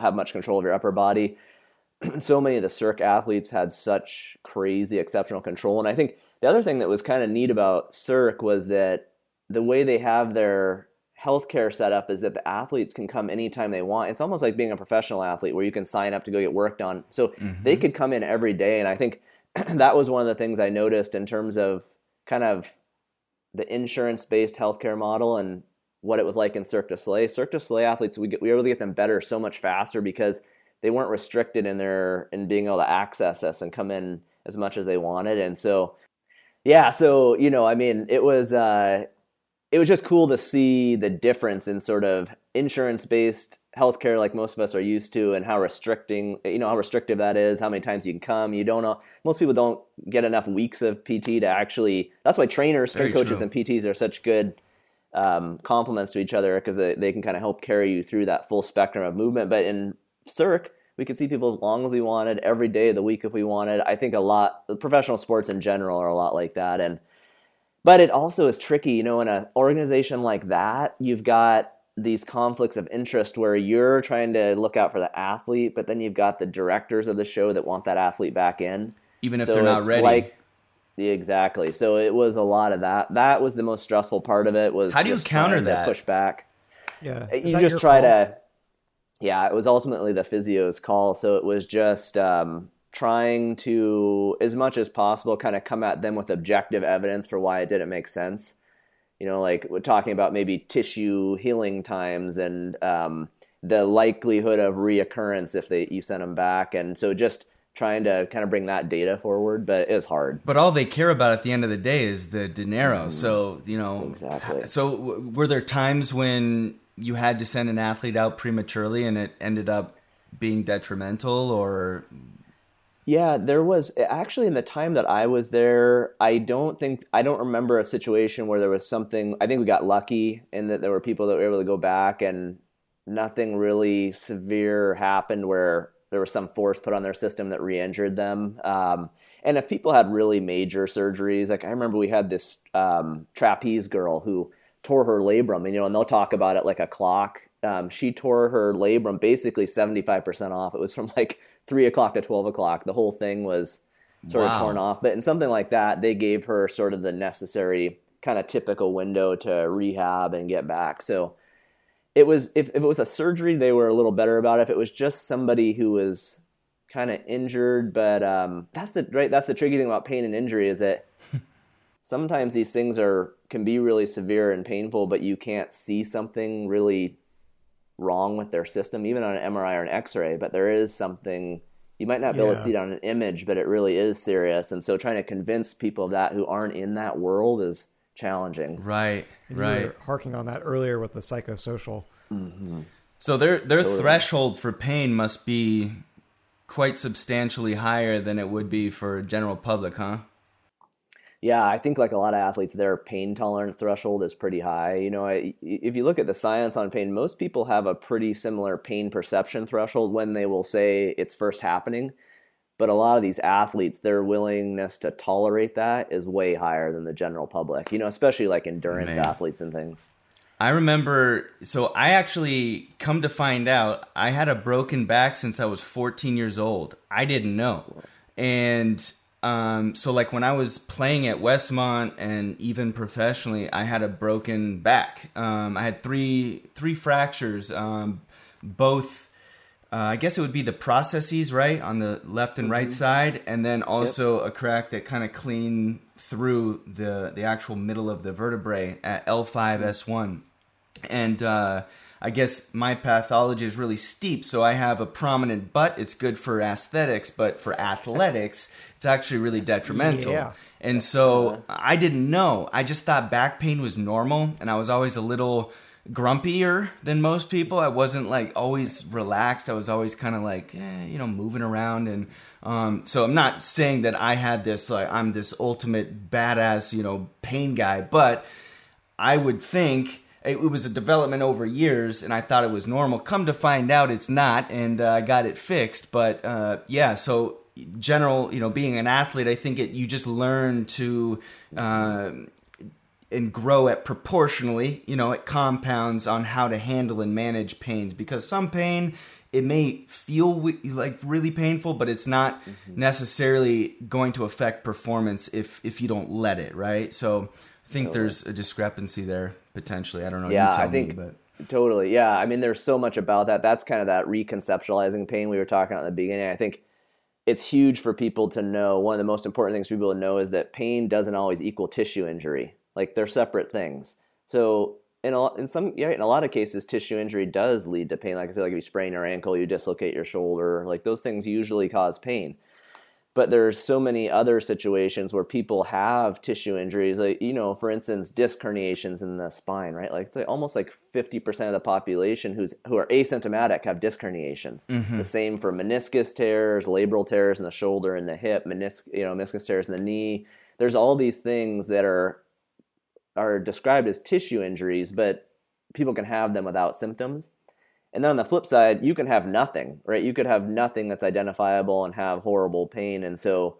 have much control of your upper body. so many of the Cirque athletes had such crazy exceptional control, and I think the other thing that was kind of neat about Cirque was that the way they have their healthcare setup is that the athletes can come anytime they want. It's almost like being a professional athlete where you can sign up to go get work done. So they could come in every day. And I think that was one of the things I noticed in terms of kind of the insurance based healthcare model and what it was like in Cirque du Soleil. Cirque du Soleil athletes, we, get, we were able to get them better so much faster because they weren't restricted in their in being able to access us and come in as much as they wanted. And so, yeah, so you know, I mean, it was uh, it was just cool to see the difference in sort of insurance based healthcare like most of us are used to and how restricting you know how restrictive that is how many times you can come. You don't know most people don't get enough weeks of pt to actually that's why trainers strength coaches true. and pts are such good um, complements to each other because they, they can kind of help carry you through that full spectrum of movement. But in cirque we could see people as long as we wanted every day of the week if we wanted. I think a lot professional sports in general are a lot like that. And but it also is tricky you know in an organization like that you've got these conflicts of interest where you're trying to look out for the athlete but then you've got the directors of the show that want that athlete back in Even if So they're not ready. like exactly so it was a lot of that that was the most stressful part of it was How do you counter that? push back Yeah, Is you just try call? to yeah it was ultimately the physio's call so it was just um, trying to as much as possible kind of come at them with objective evidence for why it didn't make sense you know like we're talking about maybe tissue healing times and um, the likelihood of reoccurrence if they you send them back and so just trying to kind of bring that data forward but it's hard But all they care about at the end of the day is the dinero. So you know, Mm. Exactly. So w- were there times when you had to send an athlete out prematurely and it ended up being detrimental, or Yeah, there was actually in the time that I was there, I don't think I don't remember a situation where there was something I think we got lucky in that there were people that were able to go back and nothing really severe happened where there was some force put on their system that re-injured them. Um, And if people had really major surgeries, like I remember we had this um, trapeze girl who tore her labrum, and you know, and they'll talk about it like a clock. Um, she tore her labrum basically 75% off. It was from like three o'clock to 12 o'clock. The whole thing was sort wow. of torn off. But in something like that, they gave her sort of the necessary kind of typical window to rehab and get back. So it was if, if it was a surgery, they were a little better about it. If it was just somebody who was kind of injured, but um, that's the right. That's the tricky thing about pain and injury is that sometimes these things are can be really severe and painful, but you can't see something really wrong with their system, even on an MRI or an X-ray. But there is something you might not be yeah. able to see it on an image, but it really is serious. And so, trying to convince people of that who aren't in that world is challenging. Right, and right. You were harking on that earlier with the psychosocial. Mm-hmm. So their their totally. threshold for pain must be quite substantially higher than it would be for a general public, huh? Yeah, I think like a lot of athletes, their pain tolerance threshold is pretty high. You know, if you look at the science on pain, most people have a pretty similar pain perception threshold when they will say it's first happening. But a lot of these athletes, their willingness to tolerate that is way higher than the general public, you know, especially like endurance Man. athletes and things. I remember, so I actually come to find out I had a broken back since I was 14 years old. I didn't know. And um, so, like when I was playing at Westmont and even professionally, I had a broken back. Um, I had three three fractures, um, both. Uh, I guess it would be the processes, right, on the left and right mm-hmm. side, and then also yep. a crack that kind of clean through the the actual middle of the vertebrae at L5 S1, and uh, I guess my pathology is really steep, so I have a prominent butt. It's good for aesthetics, but for athletics, it's actually really detrimental. Yeah. And so I didn't know. I just thought back pain was normal, and I was always a little grumpier than most people. I wasn't like always relaxed. I was always kind of like, eh, you know, moving around. And um, so I'm not saying that I had this, like, I'm this ultimate badass, you know, pain guy, but I would think it, was a development over years, and I thought it was normal. Come to find out, it's not, and uh, I got it fixed. But uh, yeah, so general, you know, being an athlete, I think it you just learn to. Uh, and grow it proportionally, you know, it compounds on how to handle and manage pains because some pain it may feel like really painful, but it's not mm-hmm. necessarily going to affect performance if if you don't let it, right? So I think there's a discrepancy there potentially. I don't know. Yeah, I think. Me, but. Totally. Yeah. I mean, there's so much about that. That's kind of that reconceptualizing pain we were talking about in the beginning. I think it's huge for people to know. One of the most important things for people to know is that pain doesn't always equal tissue injury. Like they're separate things. So in a, in some yeah, in a lot of cases, tissue injury does lead to pain. Like I said, like if you sprain your ankle, you dislocate your shoulder. Like those things usually cause pain but there's so many other situations where people have tissue injuries like you know for instance disc herniations in the spine right? Like it's like almost like 50% of the population who's who are asymptomatic have disc herniations. Mm-hmm. the same for meniscus tears labral tears in the shoulder and the hip meniscus you know meniscus tears in the knee. There's all these things that are are described as tissue injuries but people can have them without symptoms and then on the flip side, you can have nothing, right? You could have nothing that's identifiable and have horrible pain. And so,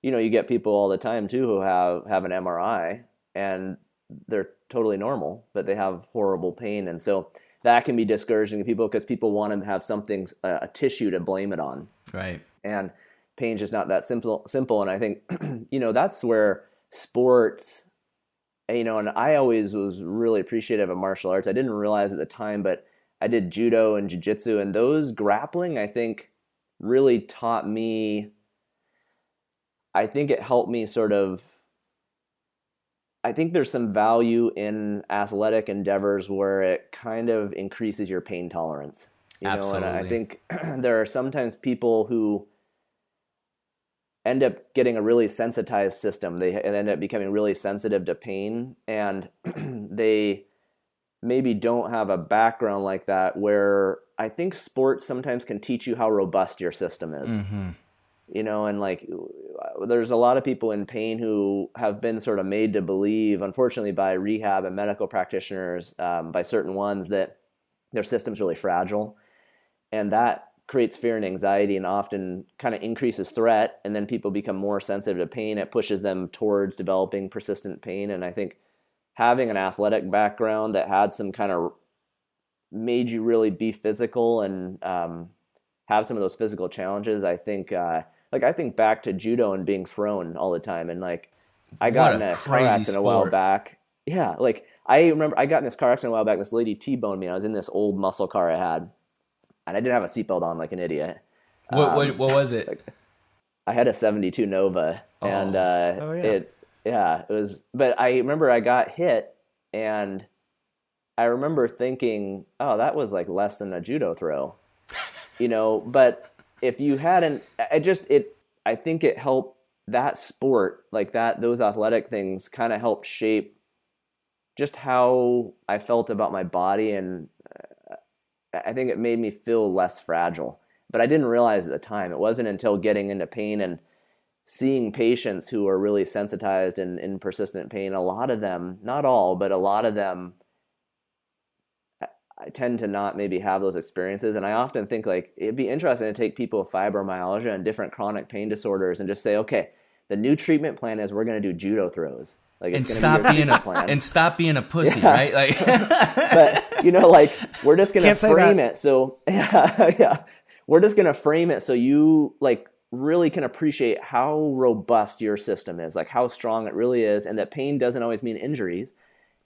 you know, you get people all the time too who have have an MRI and they're totally normal, but they have horrible pain. And so that can be discouraging to people because people want to have something uh, a tissue to blame it on. Right. And pain's just not that simple simple and I think you know, that's where sports you know, and I always was really appreciative of martial arts. I didn't realize at the time, but I did judo and jiu-jitsu and those grappling I think really taught me I think it helped me sort of I think there's some value in athletic endeavors where it kind of increases your pain tolerance. You Absolutely. know, and I think there are sometimes people who end up getting a really sensitized system. They end up becoming really sensitive to pain and they maybe don't have a background like that where I think sports sometimes can teach you how robust your system is. Mm-hmm. You know, and like there's a lot of people in pain who have been sort of made to believe, unfortunately, by rehab and medical practitioners, um, by certain ones, that their system's really fragile. And that creates fear and anxiety and often kind of increases threat and then people become more sensitive to pain it pushes them towards developing persistent pain and i think having an athletic background that had some kind of made you really be physical and um, have some of those physical challenges i think uh, like i think back to judo and being thrown all the time and like i got What in a a car crazy accident a while back yeah like i remember i got in this car accident a while back this lady t-boned me i was in this old muscle car i had and i didn't have a seatbelt on like an idiot What, Um, what, what was it? I had a 72 Nova and Oh. uh Oh, yeah. it yeah, it was but I remember I got hit and I remember thinking, "Oh, that was like less than a judo throw." you know, but if you hadn't I just it I think it helped that sport, like that those athletic things kind of helped shape just how I felt about my body and uh, I think it made me feel less fragile but I didn't realize at the time. It wasn't until getting into pain and seeing patients who are really sensitized and in persistent pain. A lot of them, not all, but a lot of them, I- I tend to not maybe have those experiences. And I often think like it'd be interesting to take people with fibromyalgia and different chronic pain disorders and just say, okay, the new treatment plan is we're going to do judo throws. Like And stop be being a plan and stop being a pussy, Yeah. right? Like, but you know, like we're just gonna Can't frame it so yeah, yeah. We're just gonna frame it so you like really can appreciate how robust your system is, like how strong it really is, and that pain doesn't always mean injuries.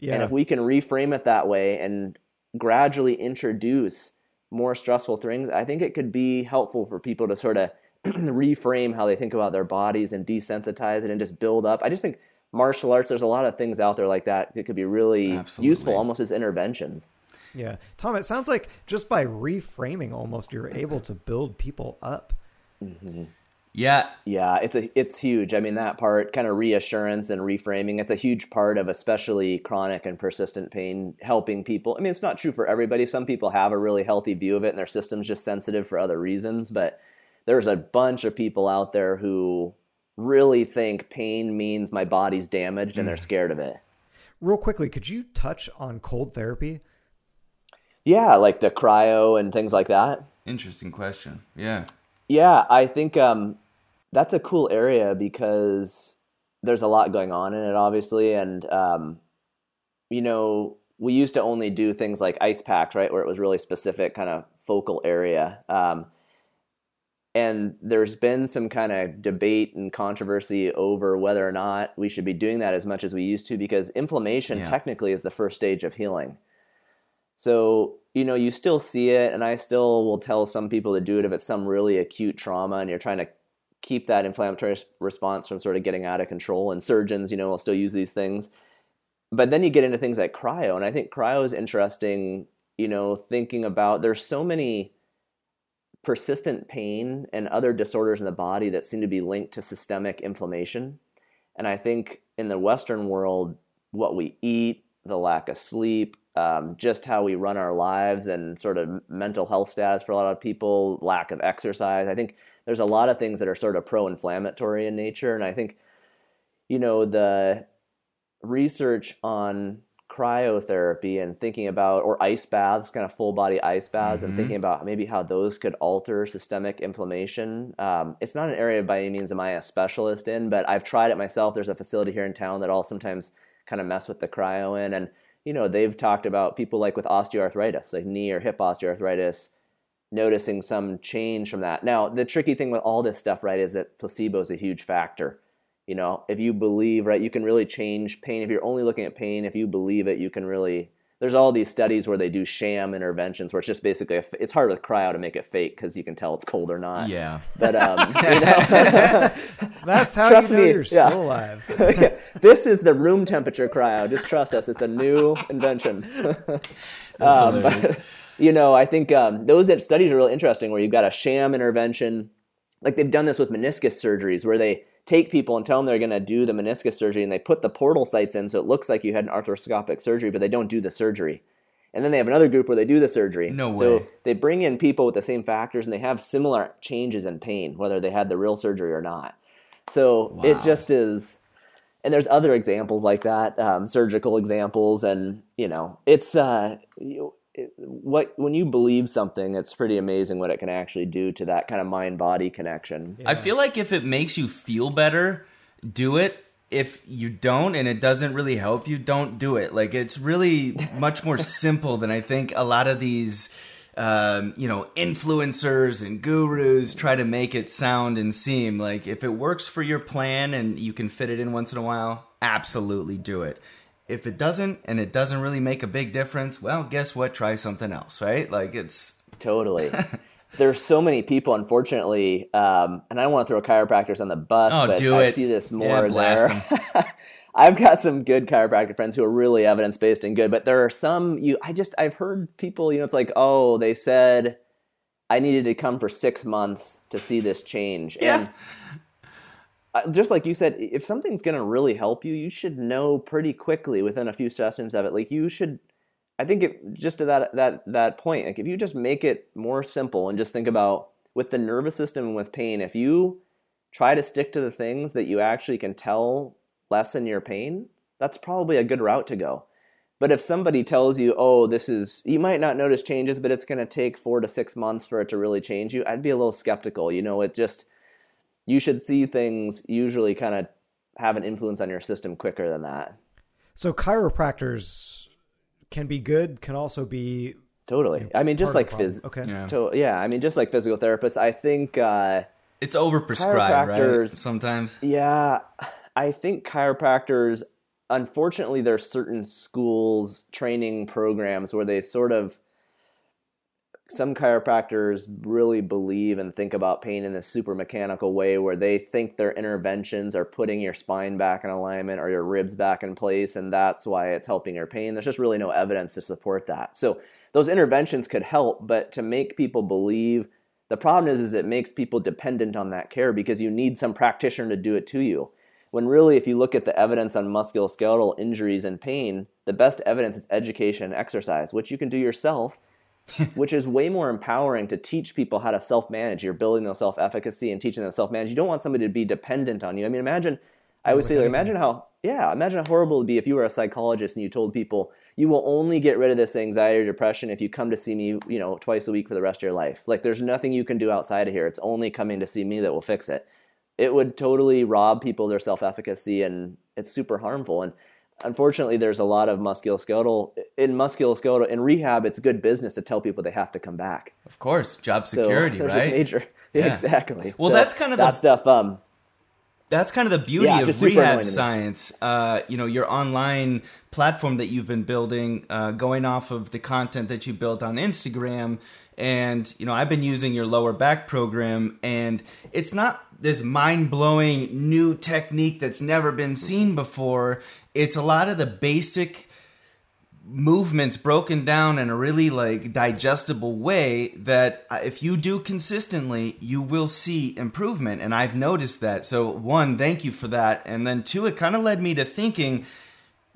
Yeah. And if we can reframe it that way and gradually introduce more stressful things, I think it could be helpful for people to sort of reframe how they think about their bodies and desensitize it and just build up. I just think martial arts, there's a lot of things out there like that that could be really Absolutely. useful almost as interventions. Yeah. Tom, it sounds like just by reframing almost you're able to build people up. Mm-hmm. yeah, Yeah, it's a it's huge. I mean that part kind of reassurance and reframing. It's a huge part of especially chronic and persistent pain helping people. I mean it's not true for everybody. Some people have a really healthy view of it and their system's just sensitive for other reasons, but there's a bunch of people out there who really think pain means my body's damaged and they're mm. scared of it. Real quickly, could you touch on cold therapy? Yeah, like the cryo and things like that. interesting question. Yeah, Yeah, I think um, that's a cool area because there's a lot going on in it, obviously, and um, you know, we used to only do things like ice packs, right, where it was really specific kind of focal area. Um, and there's been some kind of debate and controversy over whether or not we should be doing that as much as we used to because inflammation Yeah. technically is the first stage of healing. So, you know, you still see it, and I still will tell some people to do it if it's some really acute trauma and you're trying to keep that inflammatory response from sort of getting out of control. And surgeons, you know, will still use these things. But then you get into things like cryo, and I think cryo is interesting, you know, thinking about there's so many persistent pain and other disorders in the body that seem to be linked to systemic inflammation. And I think in the Western world, what we eat, the lack of sleep, um, just how we run our lives, and sort of mental health status for a lot of people, lack of exercise. I think there's a lot of things that are sort of pro inflammatory in nature. And I think, you know, the research on cryotherapy and thinking about or ice baths kind of full body ice baths and Mhm. thinking about maybe how those could alter systemic inflammation um, it's not an area by any means am i a specialist in but i've tried it myself there's a facility here in town that i'll sometimes kind of mess with the cryo in and you know they've talked about people like with osteoarthritis like knee or hip osteoarthritis noticing some change from that. Now the tricky thing with all this stuff right is that placebo is a huge factor. You know if you believe right you can really change pain. If you're only looking at pain if you believe it you can really there's all these studies where they do sham interventions where it's just basically a, it's hard with cryo to make it fake because you can tell it's cold or not yeah. but um you know That's how Trust you know me, you're yeah. still alive. Yeah, this is the room temperature cryo just trust us it's a new invention um, but you know, I think um, those studies are really interesting where you've got a sham intervention. Like they've done this with meniscus surgeries where they take people and tell them they're going to do the meniscus surgery and they put the portal sites in so it looks like you had an arthroscopic surgery, but they don't do the surgery. And then they have another group where they do the surgery. No way. So they bring in people with the same factors and they have similar changes in pain, whether they had the real surgery or not. So it just is and there's other examples like that um, surgical examples and you know it's uh what when you believe something, it's pretty amazing what it can actually do to that kind of mind body connection. I feel like if it makes you feel better, do it. If you don't and it doesn't really help you, don't do it. Like it's really much more simple than I think a lot of these um, you know, influencers and gurus try to make it sound and seem like if it works for your plan and you can fit it in once in a while, absolutely do it. If it doesn't and it doesn't really make a big difference, well, guess what? Try something else, right? Like it's totally. There's so many people, unfortunately, um, and I don't want to throw chiropractors on the bus, oh, but do I it. see this Yeah, more blast there. I've got some good chiropractic friends who are really evidence based and good, but there are some you I just I've heard people, you know, it's like, oh, they said I needed to come for six months to see this change. Yeah. And just like you said, if something's going to really help you, you should know pretty quickly within a few sessions of it. Like you should, I think it, just to that that that point, like if you just make it more simple and just think about with the nervous system and with pain, if you try to stick to the things that you actually can tell lessen your pain, that's probably a good route to go. But if somebody tells you, oh, this is, you might not notice changes, but it's going to take four to six months for it to really change you, I'd be a little skeptical. You know, it just, you should see things usually kind of have an influence on your system quicker than that. So chiropractors can be good, can also be Totally. I mean, just like of phys. Okay. Yeah. To, yeah, I mean, just like physical therapists, I think, uh, it's overprescribed, right? Chiropractors- Sometimes. yeah, I think chiropractors, unfortunately, there's certain schools, training programs where they sort of, some chiropractors really believe and think about pain in this super mechanical way where they think their interventions are putting your spine back in alignment or your ribs back in place and that's why it's helping your pain. There's just really no evidence to support that. So those interventions could help but to make people believe the problem is is it makes people dependent on that care because you need some practitioner to do it to you. When really if you look at the evidence on musculoskeletal injuries and pain the best evidence is education and exercise which you can do yourself which is way more empowering to teach people how to self-manage. You're building their self-efficacy and teaching them self-manage. You don't want somebody to be dependent on you. I mean, imagine. I always say, like, imagine how yeah, imagine how horrible it would be if you were a psychologist and you told people you will only get rid of this anxiety or depression if you come to see me, you know, twice a week for the rest of your life. Like, there's nothing you can do outside of here. It's only coming to see me that will fix it. It would totally rob people of their self-efficacy, and it's super harmful. And unfortunately there's a lot of musculoskeletal in musculoskeletal in rehab it's good business to tell people they have to come back Of course, job security, there's right? major Yeah. exactly Well, So that's kind of the- that stuff um that's kind of the beauty Yeah, of just super annoying rehab science. Uh, you know, your online platform that you've been building, uh, going off of the content that you built on Instagram, and you know, I've been using your lower back program, and it's not this mind blowing new technique that's never been seen before. It's a lot of the basic movements broken down in a really like digestible way that uh, if you do consistently you will see improvement and i've noticed that. So one thank you for that and then two it kind of led me to thinking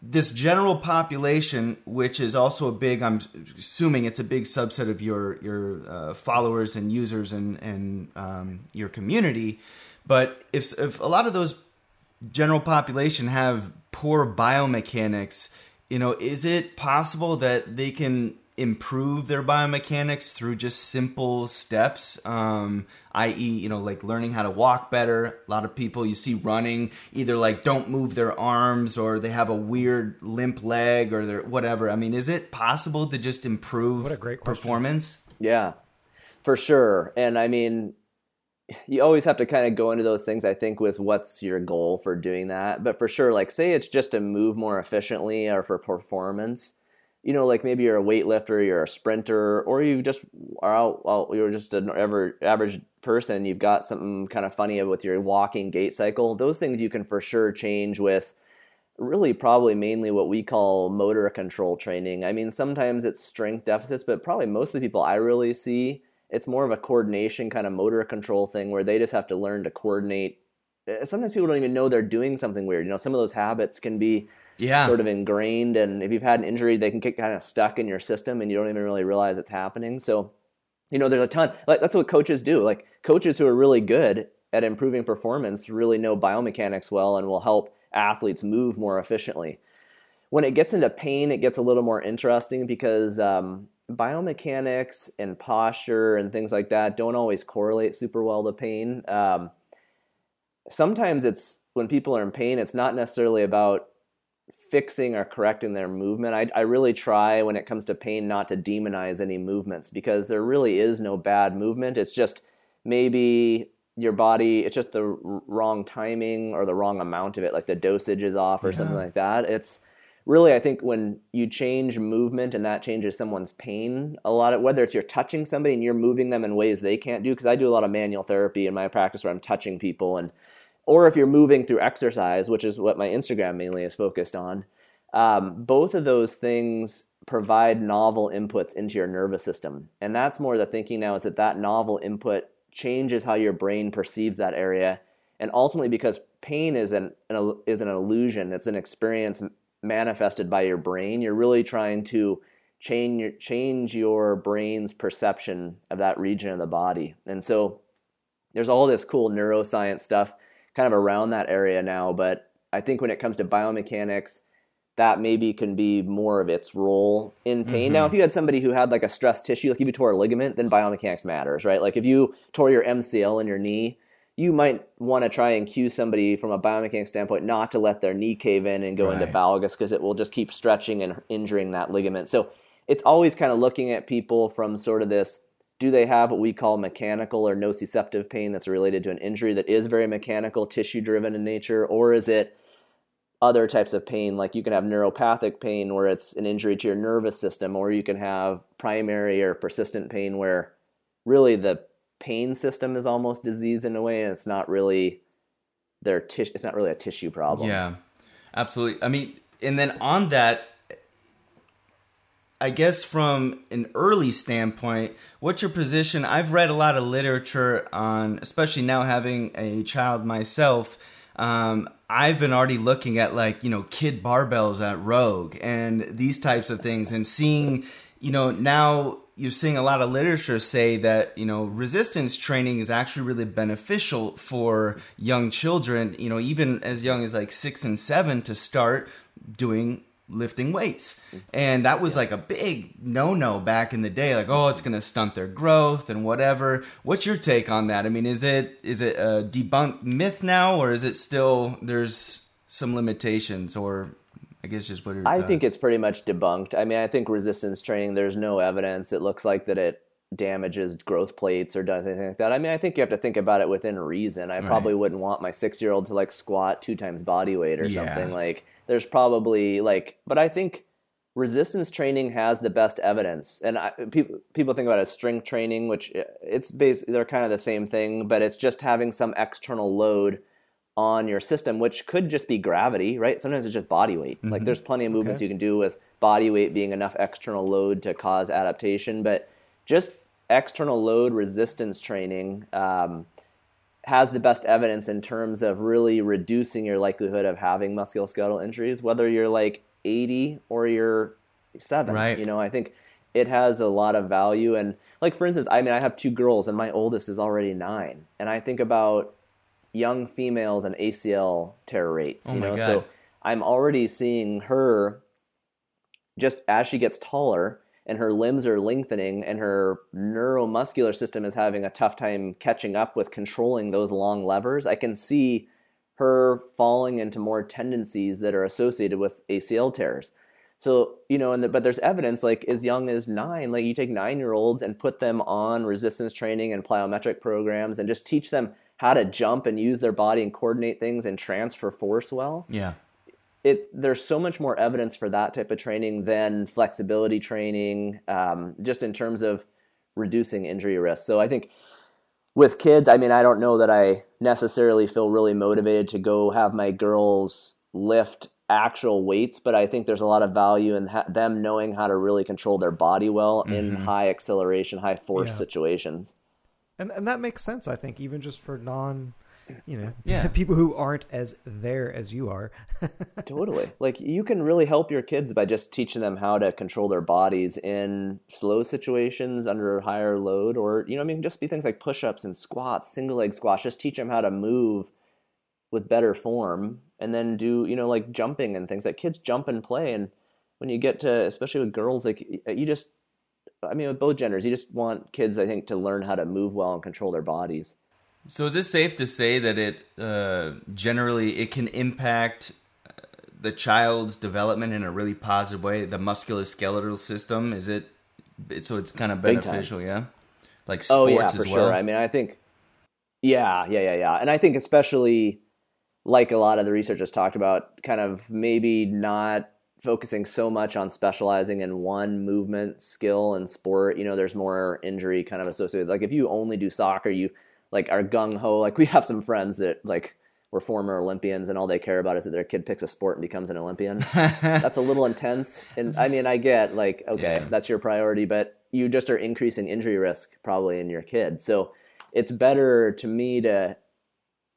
this general population which is also a big i'm assuming it's a big subset of your your uh, followers and users and and um, your community but if if a lot of those general population have poor biomechanics, you know, is it possible that they can improve their biomechanics through just simple steps? Um, i.e., you know, like learning how to walk better. A lot of people you see running either like don't move their arms or they have a weird limp leg or they're whatever. I mean, is it possible to just improve What a great question. performance? Yeah, for sure. And I mean, you always have to kind of go into those things, I think, with what's your goal for doing that. But for sure, like, say it's just to move more efficiently or for performance. You know, like maybe you're a weightlifter, you're a sprinter, or you just are out, well, you're just an ever, average person. You've got something kind of funny with your walking gait cycle. Those things you can for sure change with really probably mainly what we call motor control training. I mean, sometimes it's strength deficits, but probably most of the people I really see, it's more of a coordination kind of motor control thing where they just have to learn to coordinate. Eh, Sometimes people don't even know they're doing something weird. You know, some of those habits can be Yeah. sort of ingrained, and if you've had an injury, they can get kind of stuck in your system, and you don't even really realize it's happening. So, you know, there's a ton. Like that's what coaches do. Like coaches who are really good at improving performance really know biomechanics well and will help athletes move more efficiently. When it gets into pain, it gets a little more interesting because um, biomechanics and posture and things like that don't always correlate super well to pain. Um, sometimes it's when people are in pain, it's not necessarily about fixing or correcting their movement. I, I really try when it comes to pain not to demonize any movements because there really is no bad movement. It's just maybe your body, it's just the wrong timing or the wrong amount of it, like the dosage is off or yeah. something like that. It's really, I think when you change movement and that changes someone's pain, a lot of whether it's you're touching somebody and you're moving them in ways they can't do, because I do a lot of manual therapy in my practice where I'm touching people and or if you're moving through exercise, which is what my Instagram mainly is focused on, um, both of those things provide novel inputs into your nervous system. And that's more the thinking now is that that novel input changes how your brain perceives that area. And ultimately, because pain is an, an is an illusion, it's an experience manifested by your brain. You're really trying to change your, change your brain's perception of that region of the body. And so, there's all this cool neuroscience stuff kind of around that area now. But I think when it comes to biomechanics, that maybe can be more of its role in pain. Mm-hmm. Now, if you had somebody who had like a stress tissue, like if you tore a ligament, then biomechanics matters, right? Like if you tore your MCL in your knee, you might want to try and cue somebody from a biomechanics standpoint not to let their knee cave in and go right. into valgus because it will just keep stretching and injuring that ligament. So it's always kind of looking at people from sort of this do they have what we call mechanical or nociceptive pain that's related to an injury that is very mechanical, tissue driven in nature, or is it other types of pain like you can have neuropathic pain where it's an injury to your nervous system or you can have primary or persistent pain where really the pain system is almost disease in a way and it's not really their tissue it's not really a tissue problem yeah absolutely i mean and then on that I guess from an early standpoint, what's your position? I've read a lot of literature on, especially now having a child myself. Um, I've been already looking at like you know kid barbells at Rogue and these types of things, and seeing you know now you're seeing a lot of literature say that you know resistance training is actually really beneficial for young children. You know even as young as like six and seven to start doing lifting weights. And that was like a big no no back in the day, like, oh, it's gonna stunt their growth and whatever. What's your take on that? I mean, is it is it a debunked myth now or is it still there's some limitations or I guess just what are I think it's pretty much debunked. I mean, I think resistance training, there's no evidence. It looks like that it damages growth plates or does anything like that. I mean, I think you have to think about it within reason. I right. probably wouldn't want my six year old to like squat two times body weight or yeah. something. Like there's probably like, but I think resistance training has the best evidence. And I, people people think about it as strength training, which uh, it's base they're kind of the same thing, but it's just having some external load on your system, which could just be gravity, right? Sometimes it's just body weight. Mm-hmm. Like there's plenty of movements okay. you can do with body weight being enough external load to cause adaptation, but just external load resistance training. Um, has the best evidence in terms of really reducing your likelihood of having musculoskeletal injuries, whether you're like 80 or you're seven. Right. You know, I think it has a lot of value. And like, for instance, I mean, I have two girls and my oldest is already nine. And I think about young females and ACL tear rates, oh you know, so I'm already seeing her just as she gets taller and her limbs are lengthening and her neuromuscular system is having a tough time catching up with controlling those long levers, I can see her falling into more tendencies that are associated with ACL tears. So, you know, and the, but there's evidence like as young as nine, like you take nine year olds and put them on resistance training and plyometric programs and just teach them how to jump and use their body and coordinate things and transfer force well. Yeah it there's so much more evidence for that type of training than flexibility training, um, just in terms of reducing injury risk. So I think with kids, I mean, I don't know that I necessarily feel really motivated to go have my girls lift actual weights, but I think there's a lot of value in ha- them knowing how to really control their body well mm-hmm. in high acceleration, high force yeah. situations. And and that makes sense, I think, even just for non you know, yeah, people who aren't as there as you are. totally. Like you can really help your kids by just teaching them how to control their bodies in slow situations under higher load, or you know, I mean, just be things like push-ups and squats, single leg squats. Just teach them how to move with better form, and then do you know like jumping and things like kids jump and play. And when you get to, especially with girls, like you just I mean, with both genders, you just want kids, I think, to learn how to move well and control their bodies. So is it safe to say that it uh, generally it can impact uh, the child's development in a really positive way? The musculoskeletal system is it? it so it's kind of beneficial, yeah. Like sports oh yeah, for as well. sure. I mean, I think, yeah, yeah, yeah, yeah, and I think especially like a lot of the research has talked about, kind of maybe not focusing so much on specializing in one movement skill and sport. You know, there's more injury kind of associated. Like if you only do soccer, you like are gung ho. Like we have some friends that like were former Olympians and all they care about is that their kid picks a sport and becomes an Olympian. that's a little intense. And I mean, I get like, okay, yeah. that's your priority, but you just are increasing injury risk probably in your kid. So it's better to me to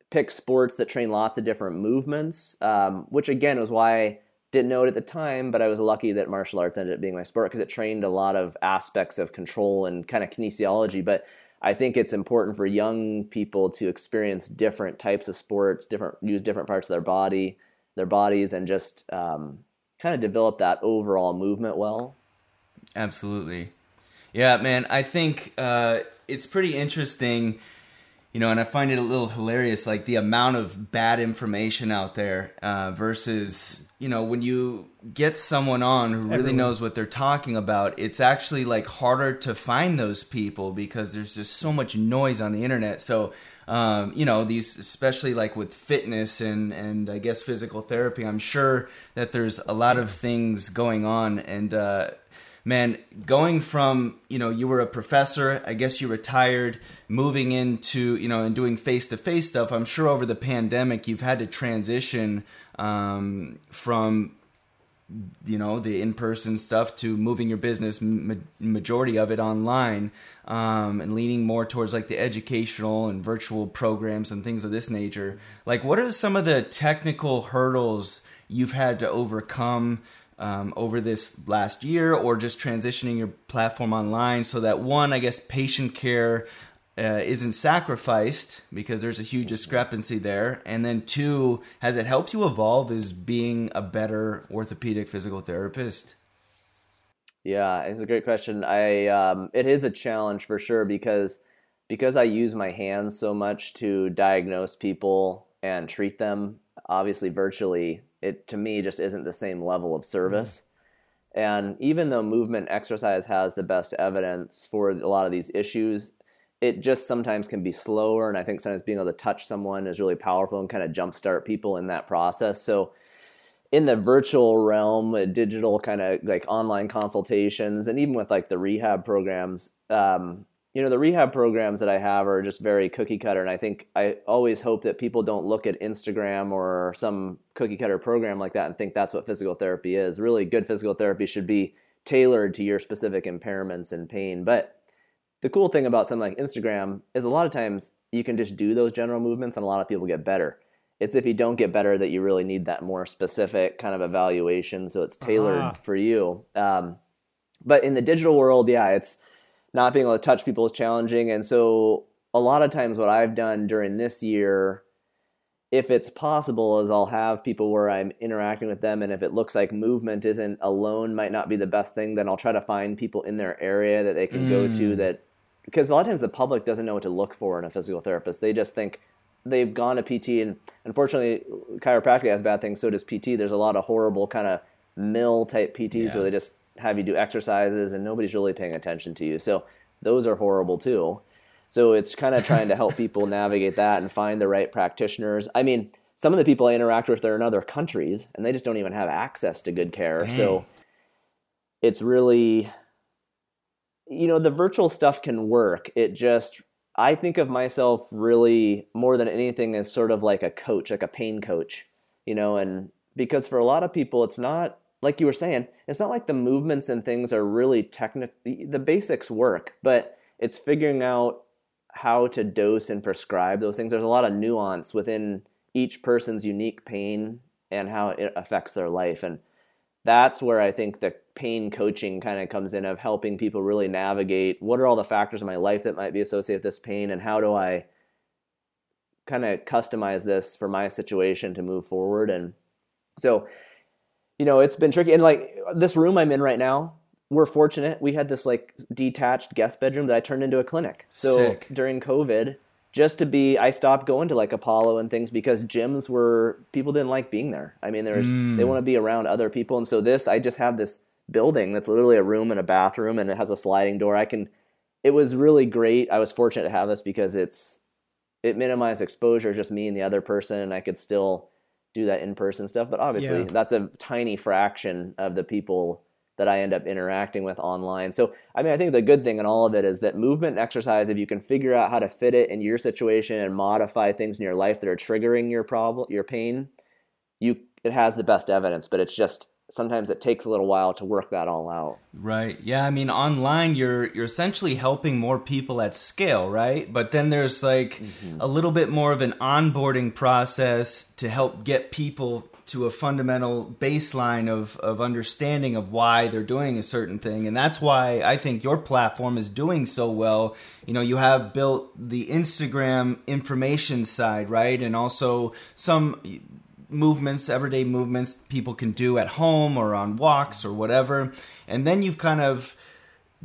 pick sports that train lots of different movements, um, which again was why didn't know it at the time, but I was lucky that martial arts ended up being my sport because it trained a lot of aspects of control and kind of kinesiology. But I think it's important for young people to experience different types of sports, different use different parts of their body, their bodies, and just um, kind of develop that overall movement well. Absolutely, yeah, man. I think uh, it's pretty interesting you know, and I find it a little hilarious, like the amount of bad information out there uh, versus, you know, when you get someone on who really Everyone. knows what they're talking about, it's actually like harder to find those people because there's just so much noise on the internet. So, um, you know, these, especially like with fitness and, and I guess physical therapy, I'm sure that there's a lot of things going on. And, uh, man, going from, you know, you were a professor, I guess you retired, moving into, you know, and doing face to face stuff, I'm sure over the pandemic you've had to transition um, from, you know, the in person stuff to moving your business, ma- majority of it online, um, and leaning more towards like the educational and virtual programs and things of this nature. Like, what are some of the technical hurdles you've had to overcome? Um, over this last year or just transitioning your platform online so that one, I guess, patient care uh, isn't sacrificed because there's a huge discrepancy there. And then two, has it helped you evolve as being a better orthopedic physical therapist? Yeah, it's a great question. I um, it is a challenge for sure because because I use my hands so much to diagnose people and treat them, obviously virtually it to me just isn't the same level of service. Mm-hmm. And even though movement exercise has the best evidence for a lot of these issues, it just sometimes can be slower. And I think sometimes being able to touch someone is really powerful and kind of jumpstart people in that process. So, in the virtual realm, digital kind of like online consultations, and even with like the rehab programs, um, you know the rehab programs that i have are just very cookie cutter and i think i always hope that people don't look at instagram or some cookie cutter program like that and think that's what physical therapy is. Really good physical therapy should be tailored to your specific impairments and pain. But the cool thing about something like instagram is a lot of times you can just do those general movements and a lot of people get better. It's if you don't get better that you really need that more specific kind of evaluation so it's tailored uh-huh. for you. Um, but in the digital world yeah it's not being able to touch people is challenging. And so a lot of times what I've done during this year, if it's possible, is I'll have people where I'm interacting with them, and if it looks like movement isn't alone might not be the best thing, then I'll try to find people in their area that they can mm. go to mm. that because a lot of times the public doesn't know what to look for in a physical therapist. They just think they've gone to PT, and unfortunately, chiropractic has bad things. So does PT. There's a lot of horrible kind of mill type PTs yeah. where they just have you do exercises and nobody's really paying attention to you. So those are horrible too. So it's kind of trying to help people navigate that and find the right practitioners. I mean, some of the people I interact with are in other countries and they just don't even have access to good care. Dang. So it's really you know, the virtual stuff can work. It just I think of myself really more than anything as sort of like a coach, like a pain coach, you know, and because for a lot of people it's not like you were saying, it's not like the movements and things are really technical. The basics work, but it's figuring out how to dose and prescribe those things. There's a lot of nuance within each person's unique pain and how it affects their life. And that's where I think the pain coaching kind of comes in of helping people really navigate what are all the factors in my life that might be associated with this pain and how do I kind of customize this for my situation to move forward. And so you know, it's been tricky. And like this room I'm in right now, we're fortunate. We had this like detached guest bedroom that I turned into a clinic. So Sick. during COVID, just to be, I stopped going to like Apollo and things because gyms were people didn't like being there. I mean, there's mm. they want to be around other people, and so this I just have this building that's literally a room and a bathroom, and it has a sliding door. I can. It was really great. I was fortunate to have this because it's it minimized exposure, just me and the other person, and I could still do that in person stuff. But obviously, Yeah. that's a tiny fraction of the people that I end up interacting with online. So, I mean, I think the good thing in all of it is that movement and exercise, if you can figure out how to fit it in your situation and modify things in your life that are triggering your problem, your pain, you it has the best evidence. But it's just sometimes it takes a little while to work that all out. Right. Yeah, I mean online you're you're essentially helping more people at scale, right? But then there's like mm-hmm. a little bit more of an onboarding process to help get people to a fundamental baseline of of understanding of why they're doing a certain thing. And that's why I think your platform is doing so well. You know, you have built the Instagram information side, right? And also some movements, everyday movements people can do at home or on walks or whatever. And then you've kind of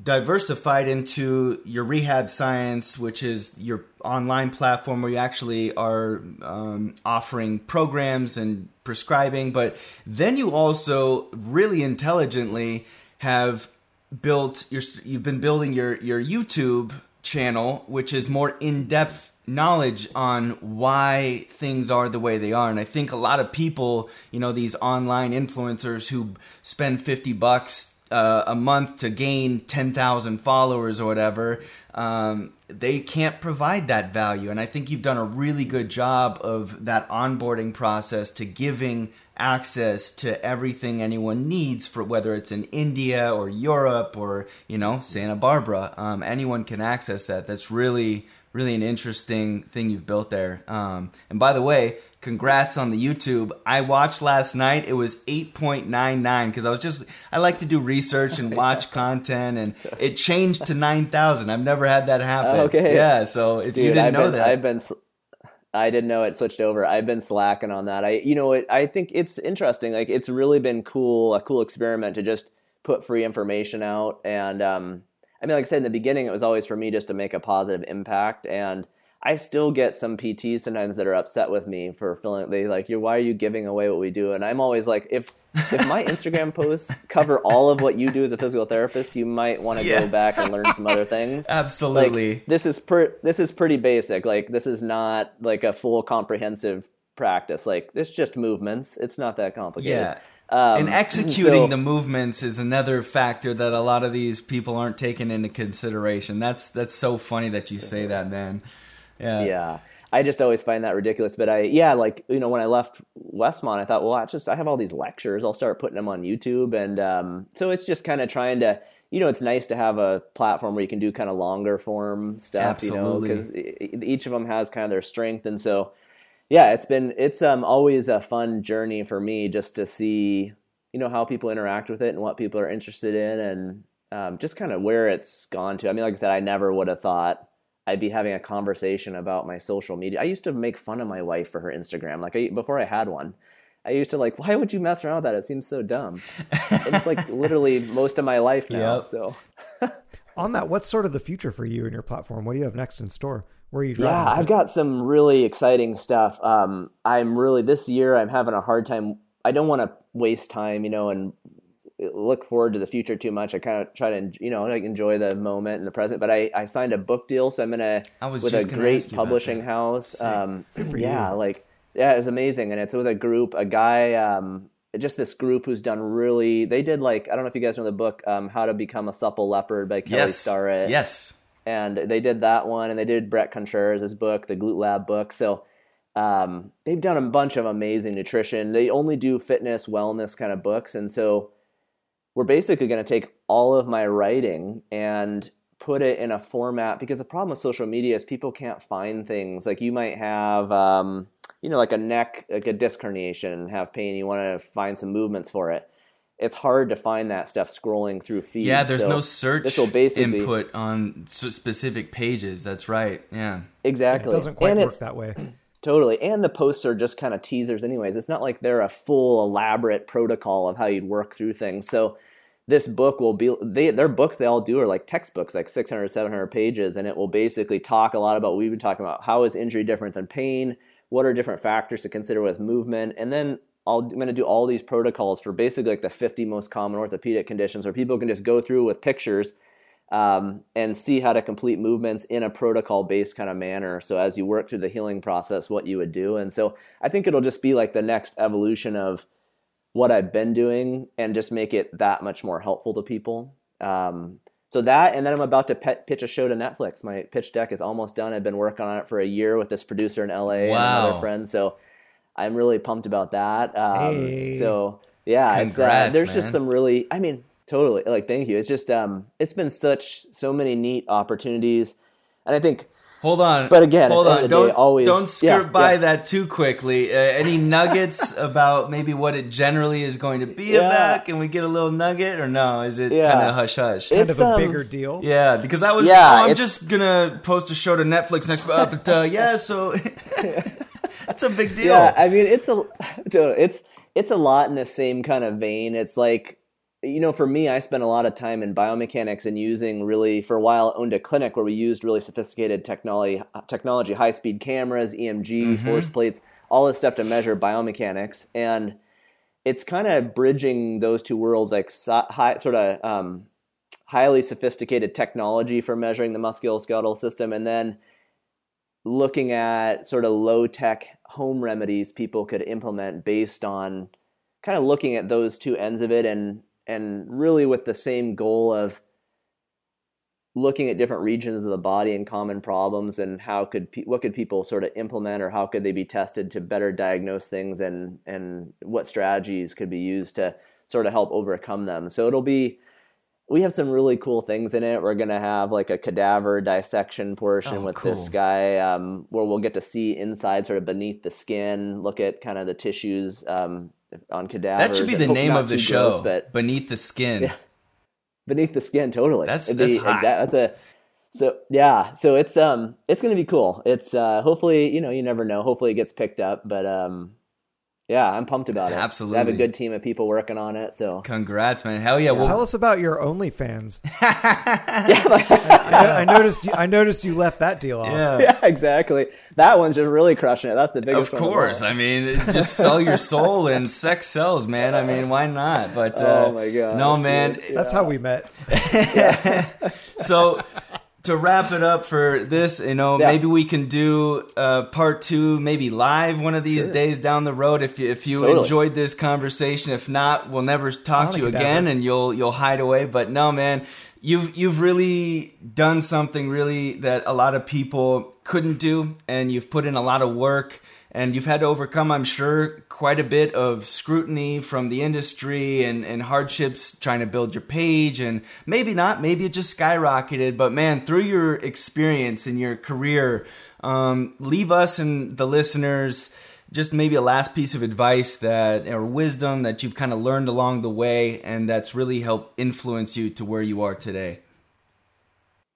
diversified into your rehab science, which is your online platform where you actually are um, offering programs and prescribing. But then you also really intelligently have built your you've been building your your YouTube channel which is more in-depth knowledge on why things are the way they are and I think a lot of people, you know, these online influencers who spend 50 bucks uh, a month to gain 10,000 followers or whatever, um, they can't provide that value. And I think you've done a really good job of that onboarding process to giving access to everything anyone needs for whether it's in India or Europe or, you know, Santa Barbara. Um, anyone can access that. That's really, really an interesting thing you've built there. Um, and by the way, congrats on the YouTube. I watched last night. It was 8.99 because I was just, I like to do research and watch content and it changed to 9,000. I've never had that happen. Okay. Yeah. So if you didn't I've know been, that, I've been, I didn't know it switched over. I've been slacking on that. I, you know, it, I think it's interesting. Like, it's really been cool, a cool experiment to just put free information out. And, um, I mean, like I said in the beginning, it was always for me just to make a positive impact. And I still get some PTs sometimes that are upset with me for feeling they like, you why are you giving away what we do? And I'm always like, if if my Instagram posts cover all of what you do as a physical therapist, you might want to Yeah. go back and learn some other things. Absolutely. Like, this is per, this is pretty basic. Like this is not like a full comprehensive practice. Like it's just movements. It's not that complicated. Yeah. Um, and executing so- the movements is another factor that a lot of these people aren't taking into consideration. That's that's so funny that you say that, man. Yeah. yeah i just always find that ridiculous but i yeah like you know when i left westmont i thought well i just i have all these lectures i'll start putting them on youtube and um, so it's just kind of trying to you know it's nice to have a platform where you can do kind of longer form stuff Absolutely. you know because each of them has kind of their strength and so yeah it's been it's um always a fun journey for me just to see you know how people interact with it and what people are interested in and um, just kind of where it's gone to i mean like i said i never would have thought I'd be having a conversation about my social media. I used to make fun of my wife for her Instagram. Like I, before I had one, I used to like, why would you mess around with that? It seems so dumb. it's like literally most of my life now. Yep. So On that, what's sort of the future for you and your platform? What do you have next in store? Where are you driving? yeah, I've got some really exciting stuff. Um, I'm really this year. I'm having a hard time. I don't want to waste time, you know, and look forward to the future too much. I kind of try to, you know, like enjoy the moment and the present. But I, I signed a book deal, so I'm gonna I was with just a great ask you about publishing house. Um, yeah, you. like yeah, it's amazing, and it's with a group, a guy, um, just this group who's done really. They did like I don't know if you guys know the book, um, How to Become a Supple Leopard by Kelly Yes. Starrett Yes. And they did that one, and they did Bret Contreras' book, the Glute Lab book. So um, they've done a bunch of amazing nutrition. They only do fitness, wellness kind of books, and so we're basically going to take all of my writing and put it in a format because the problem with social media is people can't find things like you might have um, you know like a neck like a disc herniation and have pain you want to find some movements for it it's hard to find that stuff scrolling through feeds Yeah, there's So no search this will basically input on specific pages. That's right. Yeah. exactly It doesn't quite and work that way. Totally. And the posts are just kind of teasers anyways. It's not like they're a full elaborate protocol of how you'd work through things. So this book will be they their books they all do are like textbooks like 600 700 pages and it will basically talk a lot about what we've been talking about how is injury different than pain what are different factors to consider with movement and then i am going to do all these protocols for basically like the 50 most common orthopedic conditions where people can just go through with pictures um, and see how to complete movements in a protocol based kind of manner. So as you work through the healing process, what you would do. And so I think it'll just be like the next evolution of what I've been doing and just make it that much more helpful to people. Um, so that, and then I'm about to pet, pitch a show to Netflix. My pitch deck is almost done. I've been working on it for a year with this producer in LA wow. and another friend. So I'm really pumped about that. Um, hey. So yeah, Congrats, uh, there's man. just some really, I mean, totally. Like, thank you. It's just, um, it's been such, so many neat opportunities. And I think, Hold on. But again, hold on. Don't day, always don't skirt yeah, by yeah. that too quickly. Uh, any nuggets about maybe what it generally is going to be yeah. about? Can we get a little nugget or no? Is it kind of hush hush? Kind of a um, bigger deal. Yeah, because I was. Yeah, oh, I'm just gonna post a show to Netflix next. Uh, but uh, yeah, so that's a big deal. Yeah, I mean it's a it's it's a lot in the same kind of vein. It's like you know, for me, I spent a lot of time in biomechanics and using really, for a while, owned a clinic where we used really sophisticated technology, technology, high speed cameras, EMG, mm-hmm. force plates, all this stuff to measure biomechanics. And it's kind of bridging those two worlds, like high, sort of um, highly sophisticated technology for measuring the musculoskeletal system, and then looking at sort of low tech home remedies people could implement based on kind of looking at those two ends of it and and really with the same goal of looking at different regions of the body and common problems and how could what could people sort of implement or how could they be tested to better diagnose things and and what strategies could be used to sort of help overcome them. So it'll be we have some really cool things in it. We're gonna have like a cadaver dissection portion oh, with cool. this guy, um, where we'll get to see inside, sort of beneath the skin, look at kind of the tissues um, on cadavers. That should be the name of the show. Gross, but beneath the skin. Yeah, beneath the skin, totally. That's It'd that's hot. Exa- that's a so yeah. So it's um it's gonna be cool. It's uh hopefully you know you never know. Hopefully it gets picked up, but um yeah, I'm pumped about it. Absolutely. I have a good team of people working on it. So congrats, man. Hell yeah. Well, Tell us about your OnlyFans. I, I, noticed you, I noticed you left that deal off. Yeah. yeah, exactly. That one's just really crushing it. That's the biggest Of course. I mean, just sell your soul and sex sells, man. I mean, why not? But uh, Oh my god. No, man. That's how we met. so to wrap it up for this, you know, yeah. maybe we can do uh, part two, maybe live one of these sure. days down the road. If you if you totally. enjoyed this conversation, if not, we'll never talk to you again, and you'll you'll hide away. But no, man, you've you've really done something really that a lot of people couldn't do, and you've put in a lot of work and you've had to overcome, I'm sure, quite a bit of scrutiny from the industry and, and hardships trying to build your page. And maybe not, maybe it just skyrocketed. But man, through your experience and your career, um, leave us and the listeners just maybe a last piece of advice that or wisdom that you've kind of learned along the way and that's really helped influence you to where you are today.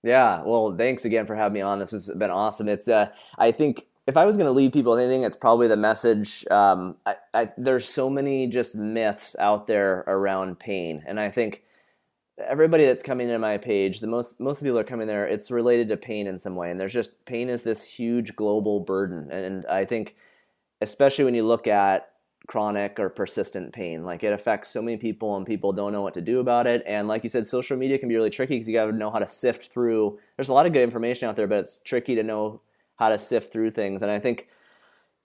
Yeah, well, thanks again for having me on. This has been awesome. It's uh, I think if I was going to leave people anything, it's probably the message. Um, I, I, there's so many just myths out there around pain, and I think everybody that's coming to my page, the most most people are coming there, it's related to pain in some way, and there's just pain is this huge global burden, and I think especially when you look at chronic or persistent pain, like it affects so many people, and people don't know what to do about it, and like you said, social media can be really tricky because you got to know how to sift through. There's a lot of good information out there, but it's tricky to know how to sift through things. And I think,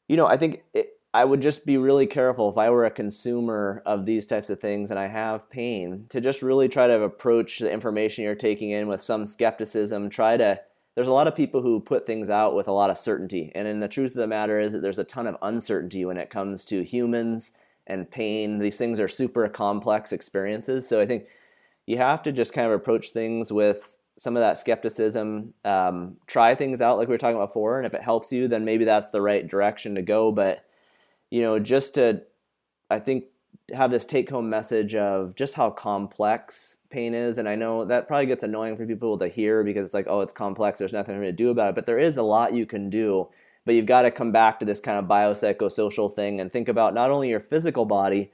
you know, I think it, I would just be really careful if I were a consumer of these types of things and I have pain to just really try to approach the information you're taking in with some skepticism. Try to, there's a lot of people who put things out with a lot of certainty. And in the truth of the matter is that there's a ton of uncertainty when it comes to humans and pain. These things are super complex experiences. So I think you have to just kind of approach things with some of that skepticism. Um, try things out like we were talking about before, and if it helps you, then maybe that's the right direction to go. But you know, just to, I think, have this take-home message of just how complex pain is, and I know that probably gets annoying for people to hear because it's like, oh, it's complex. There's nothing to do about it, but there is a lot you can do. But you've got to come back to this kind of biopsychosocial thing and think about not only your physical body,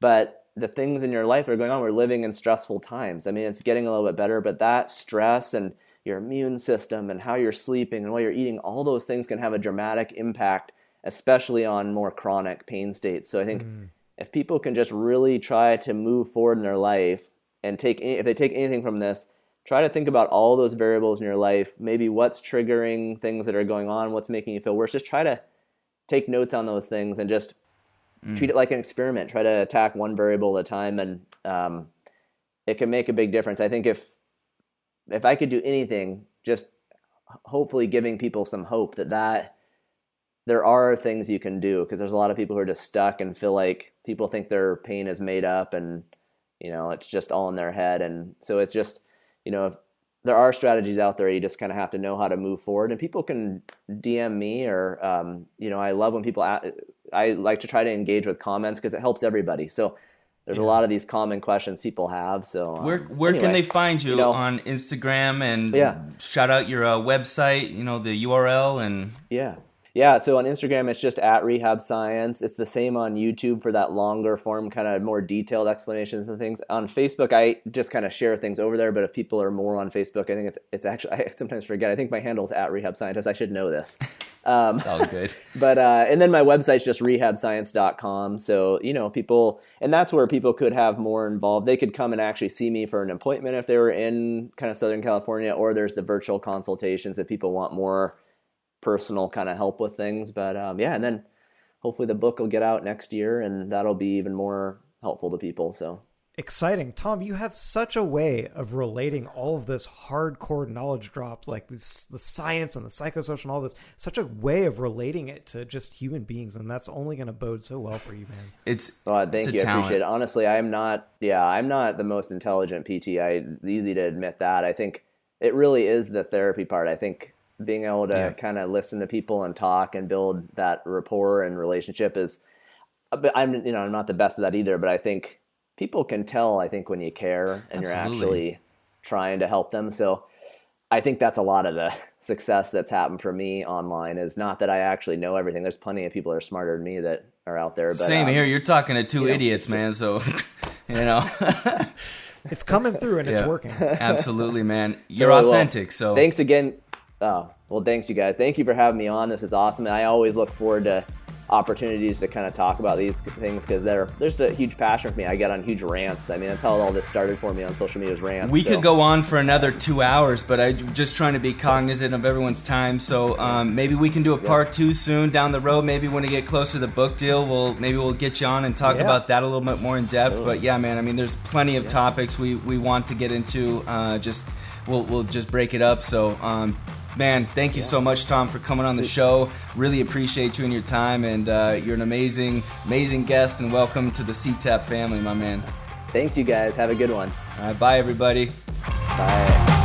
but the things in your life that are going on. We're living in stressful times. I mean, it's getting a little bit better, but that stress and your immune system and how you're sleeping and what you're eating, all those things can have a dramatic impact, especially on more chronic pain states. So I think mm. if people can just really try to move forward in their life and take, if they take anything from this, try to think about all those variables in your life, maybe what's triggering things that are going on, what's making you feel worse. Just try to take notes on those things and just mm. treat it like an experiment. Try to attack one variable at a time, and um, it can make a big difference. I think if if I could do anything, just hopefully giving people some hope that that there are things you can do because there's a lot of people who are just stuck and feel like people think their pain is made up and you know it's just all in their head and so it's just you know there are strategies out there you just kind of have to know how to move forward and people can dm me or um, you know i love when people i like to try to engage with comments because it helps everybody so there's yeah. a lot of these common questions people have. So um, where where anyway, can they find you, you know, on Instagram and yeah. shout out your uh, website, you know the URL and yeah. Yeah, so on Instagram it's just at Rehab Science. It's the same on YouTube for that longer form, kind of more detailed explanations and things. On Facebook, I just kind of share things over there. But if people are more on Facebook, I think it's it's actually I sometimes forget. I think my handle is at Rehab Scientist. I should know this. Um, it's all good. But uh, and then my website's just rehabscience.com. So you know people, and that's where people could have more involved. They could come and actually see me for an appointment if they were in kind of Southern California, or there's the virtual consultations if people want more personal kind of help with things. But um, yeah, and then hopefully the book will get out next year, and that'll be even more helpful to people. So exciting. Tom, you have such a way of relating all of this hardcore knowledge drops, like this, the science and the psychosocial and all this, such a way of relating it to just human beings. And that's only going to bode so well for you, man. It's, thank it's you. I appreciate it. Honestly, I'm not, yeah, I'm not the most intelligent PT. I, easy to admit that. I think it really is the therapy part. I think being able to yeah. kind of listen to people and talk and build that rapport and relationship is, but I'm, you know, I'm not the best at that either, but I think people can tell i think when you care and Absolutely. you're actually trying to help them. So i think that's a lot of the success that's happened for me online is not that i actually know everything. There's plenty of people that are smarter than me that are out there but, same um, here you're talking to two idiots know, man so you know. It's coming through and yeah. it's working. Absolutely man. You're authentic well, so thanks again oh well thanks you guys thank you for having me on this is awesome and i always look forward to opportunities to kind of talk about these things because they're there's a huge passion for me. I get on huge rants. I mean, that's how all this started for me on social media's rants. We so. could go on for another two hours, but I'm just trying to be cognizant of everyone's time. So um, maybe we can do a part two soon down the road. Maybe when we get closer to the book deal, we'll maybe we'll get you on and talk yeah. about that a little bit more in depth. But yeah, man, I mean, there's plenty of yeah. topics we we want to get into. Uh, just we'll we'll just break it up. So um, man, thank you yeah. so much, Tom, for coming on the show. Really appreciate you and your time, and uh, you're an amazing, amazing guest, and welcome to the CTAP family, my man. Thanks, you guys. Have a good one. All right, bye, everybody. Bye.